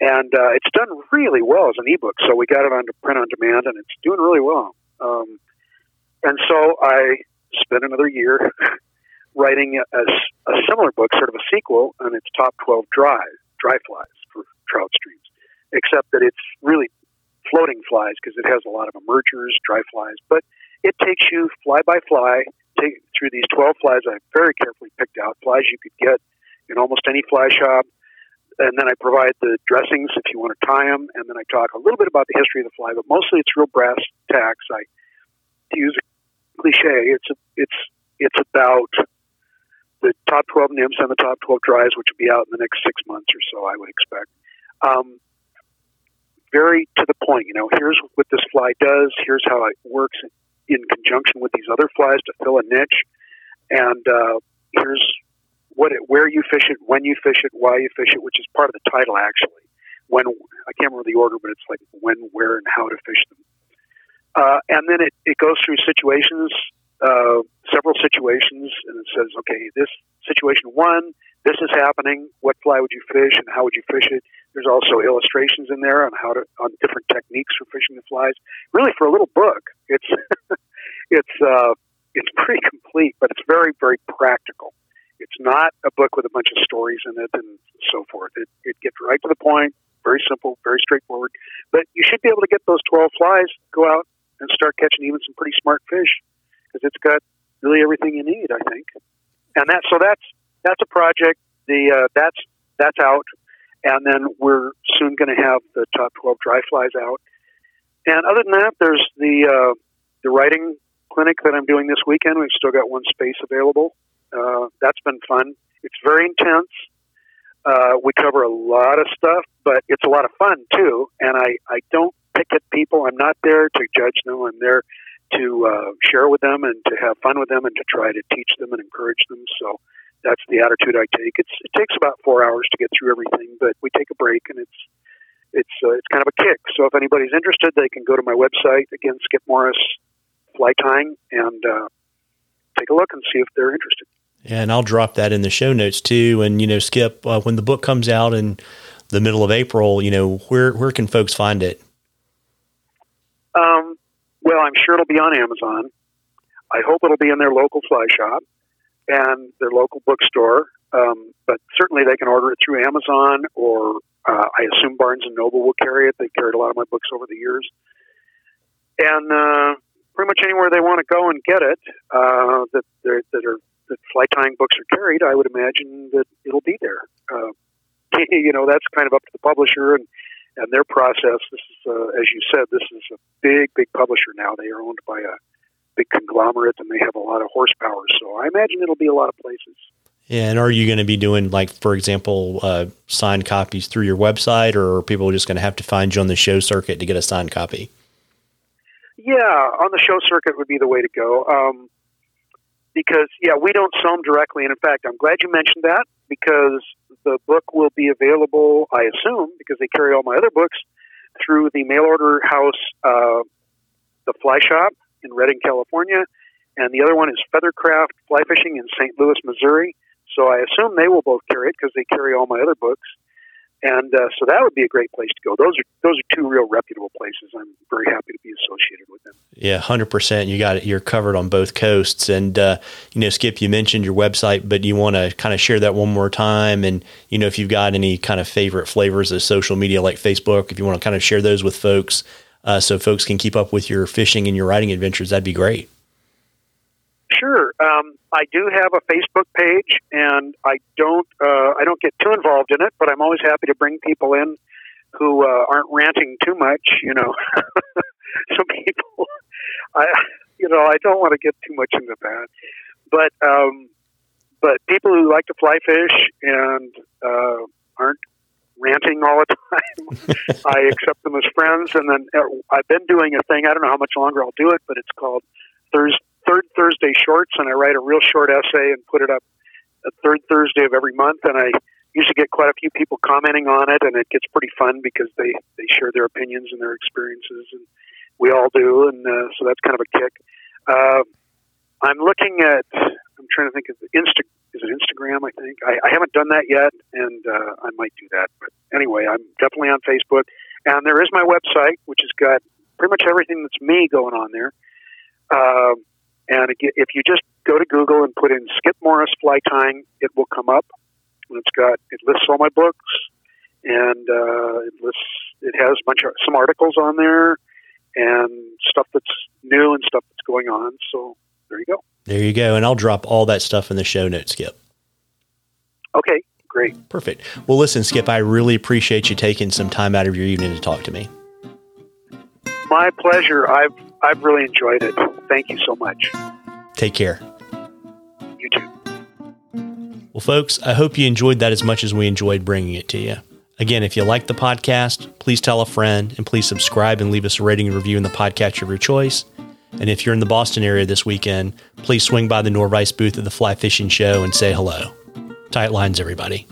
Speaker 2: and uh, it's done really well as an ebook. So we got it on print on demand, and it's doing really well. Um, and so I spent another year [laughs] writing a, a, similar book, sort of a sequel, and it's Top 12 Dry Dry Flies for Trout Streams, except that it's really floating flies because it has a lot of emergers, dry flies. But it takes you fly by fly take, through these 12 flies I very carefully picked out, flies you could get in almost any fly shop. And then I provide the dressings if you want to tie them. And then I talk a little bit about the history of the fly, but mostly it's real brass tacks. I, to use a cliche, it's, a, it's, it's about the top 12 nymphs and the top 12 dries, which will be out in the next six months or so, I would expect. Um, very to the point. You know, here's what this fly does. Here's how it works in conjunction with these other flies to fill a niche, and uh, here's what it, where you fish it, when you fish it, why you fish it, which is part of the title actually. When I can't remember the order, but it's like when, where, and how to fish them. Uh, and then it, it goes through situations, uh, several situations, and it says, okay, this situation one, this is happening. What fly would you fish, and how would you fish it? There's also illustrations in there on how to on different techniques for fishing the flies. Really, for a little book, it's [laughs] it's uh, it's pretty complete, but it's very very practical. It's not a book with a bunch of stories in it and so forth. It it gets right to the point, very simple, very straightforward. But you should be able to get those twelve flies, go out and start catching even some pretty smart fish because it's got really everything you need, I think. And that so that's that's a project. The uh, that's that's out, and then we're soon going to have the top twelve dry flies out. And other than that, there's the uh, the writing clinic that I'm doing this weekend. We've still got one space available. Uh, that's been fun. It's very intense. Uh, we cover a lot of stuff, but it's a lot of fun too. And I, I don't pick at people. I'm not there to judge them. I'm there to uh, share with them and to have fun with them and to try to teach them and encourage them. So that's the attitude I take. It's it takes about four hours to get through everything, but we take a break and it's it's uh, it's kind of a kick. So if anybody's interested, they can go to my website again, Skip Morris Fly Tying, and uh, take a look and see if they're interested.
Speaker 1: And I'll drop that in the show notes too. And you know, Skip, uh, when the book comes out in the middle of April, you know, where where can folks find it?
Speaker 2: Um, well, I'm sure it'll be on Amazon. I hope it'll be in their local fly shop and their local bookstore. Um, but certainly they can order it through Amazon or uh, I assume Barnes and Noble will carry it. They've carried a lot of my books over the years. And uh, pretty much anywhere they want to go and get it uh, that, that are that fly tying books are carried, I would imagine that it'll be there. Uh, [laughs] you know, that's kind of up to the publisher and, and their process. This is, uh, as you said, this is a big, big publisher now. They are owned by a big conglomerate and they have a lot of horsepower. So I imagine it'll be a lot of places.
Speaker 1: Yeah, and are you going to be doing like, for example, uh, signed copies through your website, or are people just going to have to find you on the show circuit to get a signed copy?
Speaker 2: Yeah, on the show circuit would be the way to go. Um, because yeah, we don't sell them directly, and in fact, I'm glad you mentioned that because the book will be available, I assume, because they carry all my other books through the mail order house, uh, the Fly Shop in Redding, California, and the other one is Feathercraft Fly Fishing in St. Louis, Missouri. So I assume they will both carry it because they carry all my other books and uh, so that would be a great place to go. Those are those are two real reputable places. I'm very happy to be associated with them.
Speaker 1: Yeah, hundred percent. You got it. You're covered on both coasts, and uh, you know, Skip, you mentioned your website, but you want to kind of share that one more time, and you know, if you've got any kind of favorite flavors of social media like Facebook, if you want to kind of share those with folks, uh, so folks can keep up with your fishing and your writing adventures, that'd be great.
Speaker 2: Sure. Um, I do have a Facebook page, and I don't uh, I don't get too involved in it, but I'm always happy to bring people in who uh, aren't ranting too much. You know, [laughs] some people, I you know, I don't want to get too much into that, but um, but people who like to fly fish and uh, aren't ranting all the [laughs] time, I accept them as friends. And then uh, I've been doing a thing. I don't know how much longer I'll do it, but it's called Thursday third Thursday shorts, and I write a real short essay and put it up the third Thursday of every month. And I usually get quite a few people commenting on it, and it gets pretty fun because they they share their opinions and their experiences, and we all do, and uh, so that's kind of a kick. Uh, I'm looking at. I'm trying to think of Insta. Is it Instagram? I think I, I haven't done that yet, and uh, I might do that. But anyway, I'm definitely on Facebook, and there is my website, which has got pretty much everything that's me going on there. Uh, and if you just go to Google and put in Skip Morris fly tying, it will come up. And it's got it lists all my books, and uh, it lists it has a bunch of some articles on there, and stuff that's new and stuff that's going on. So there you go.
Speaker 1: There you go, and I'll drop all that stuff in the show notes, Skip.
Speaker 2: Okay, great.
Speaker 1: Perfect. Well, listen, Skip, I really appreciate you taking some time out of your evening to talk to me.
Speaker 2: My pleasure. I've I've really enjoyed it. Thank you so much.
Speaker 1: Take care.
Speaker 2: You too.
Speaker 1: Well, folks, I hope you enjoyed that as much as we enjoyed bringing it to you. Again, if you like the podcast, please tell a friend and please subscribe and leave us a rating and review in the podcast of your choice. And if you're in the Boston area this weekend, please swing by the Norvise booth at the Fly Fishing Show and say hello. Tight lines, everybody.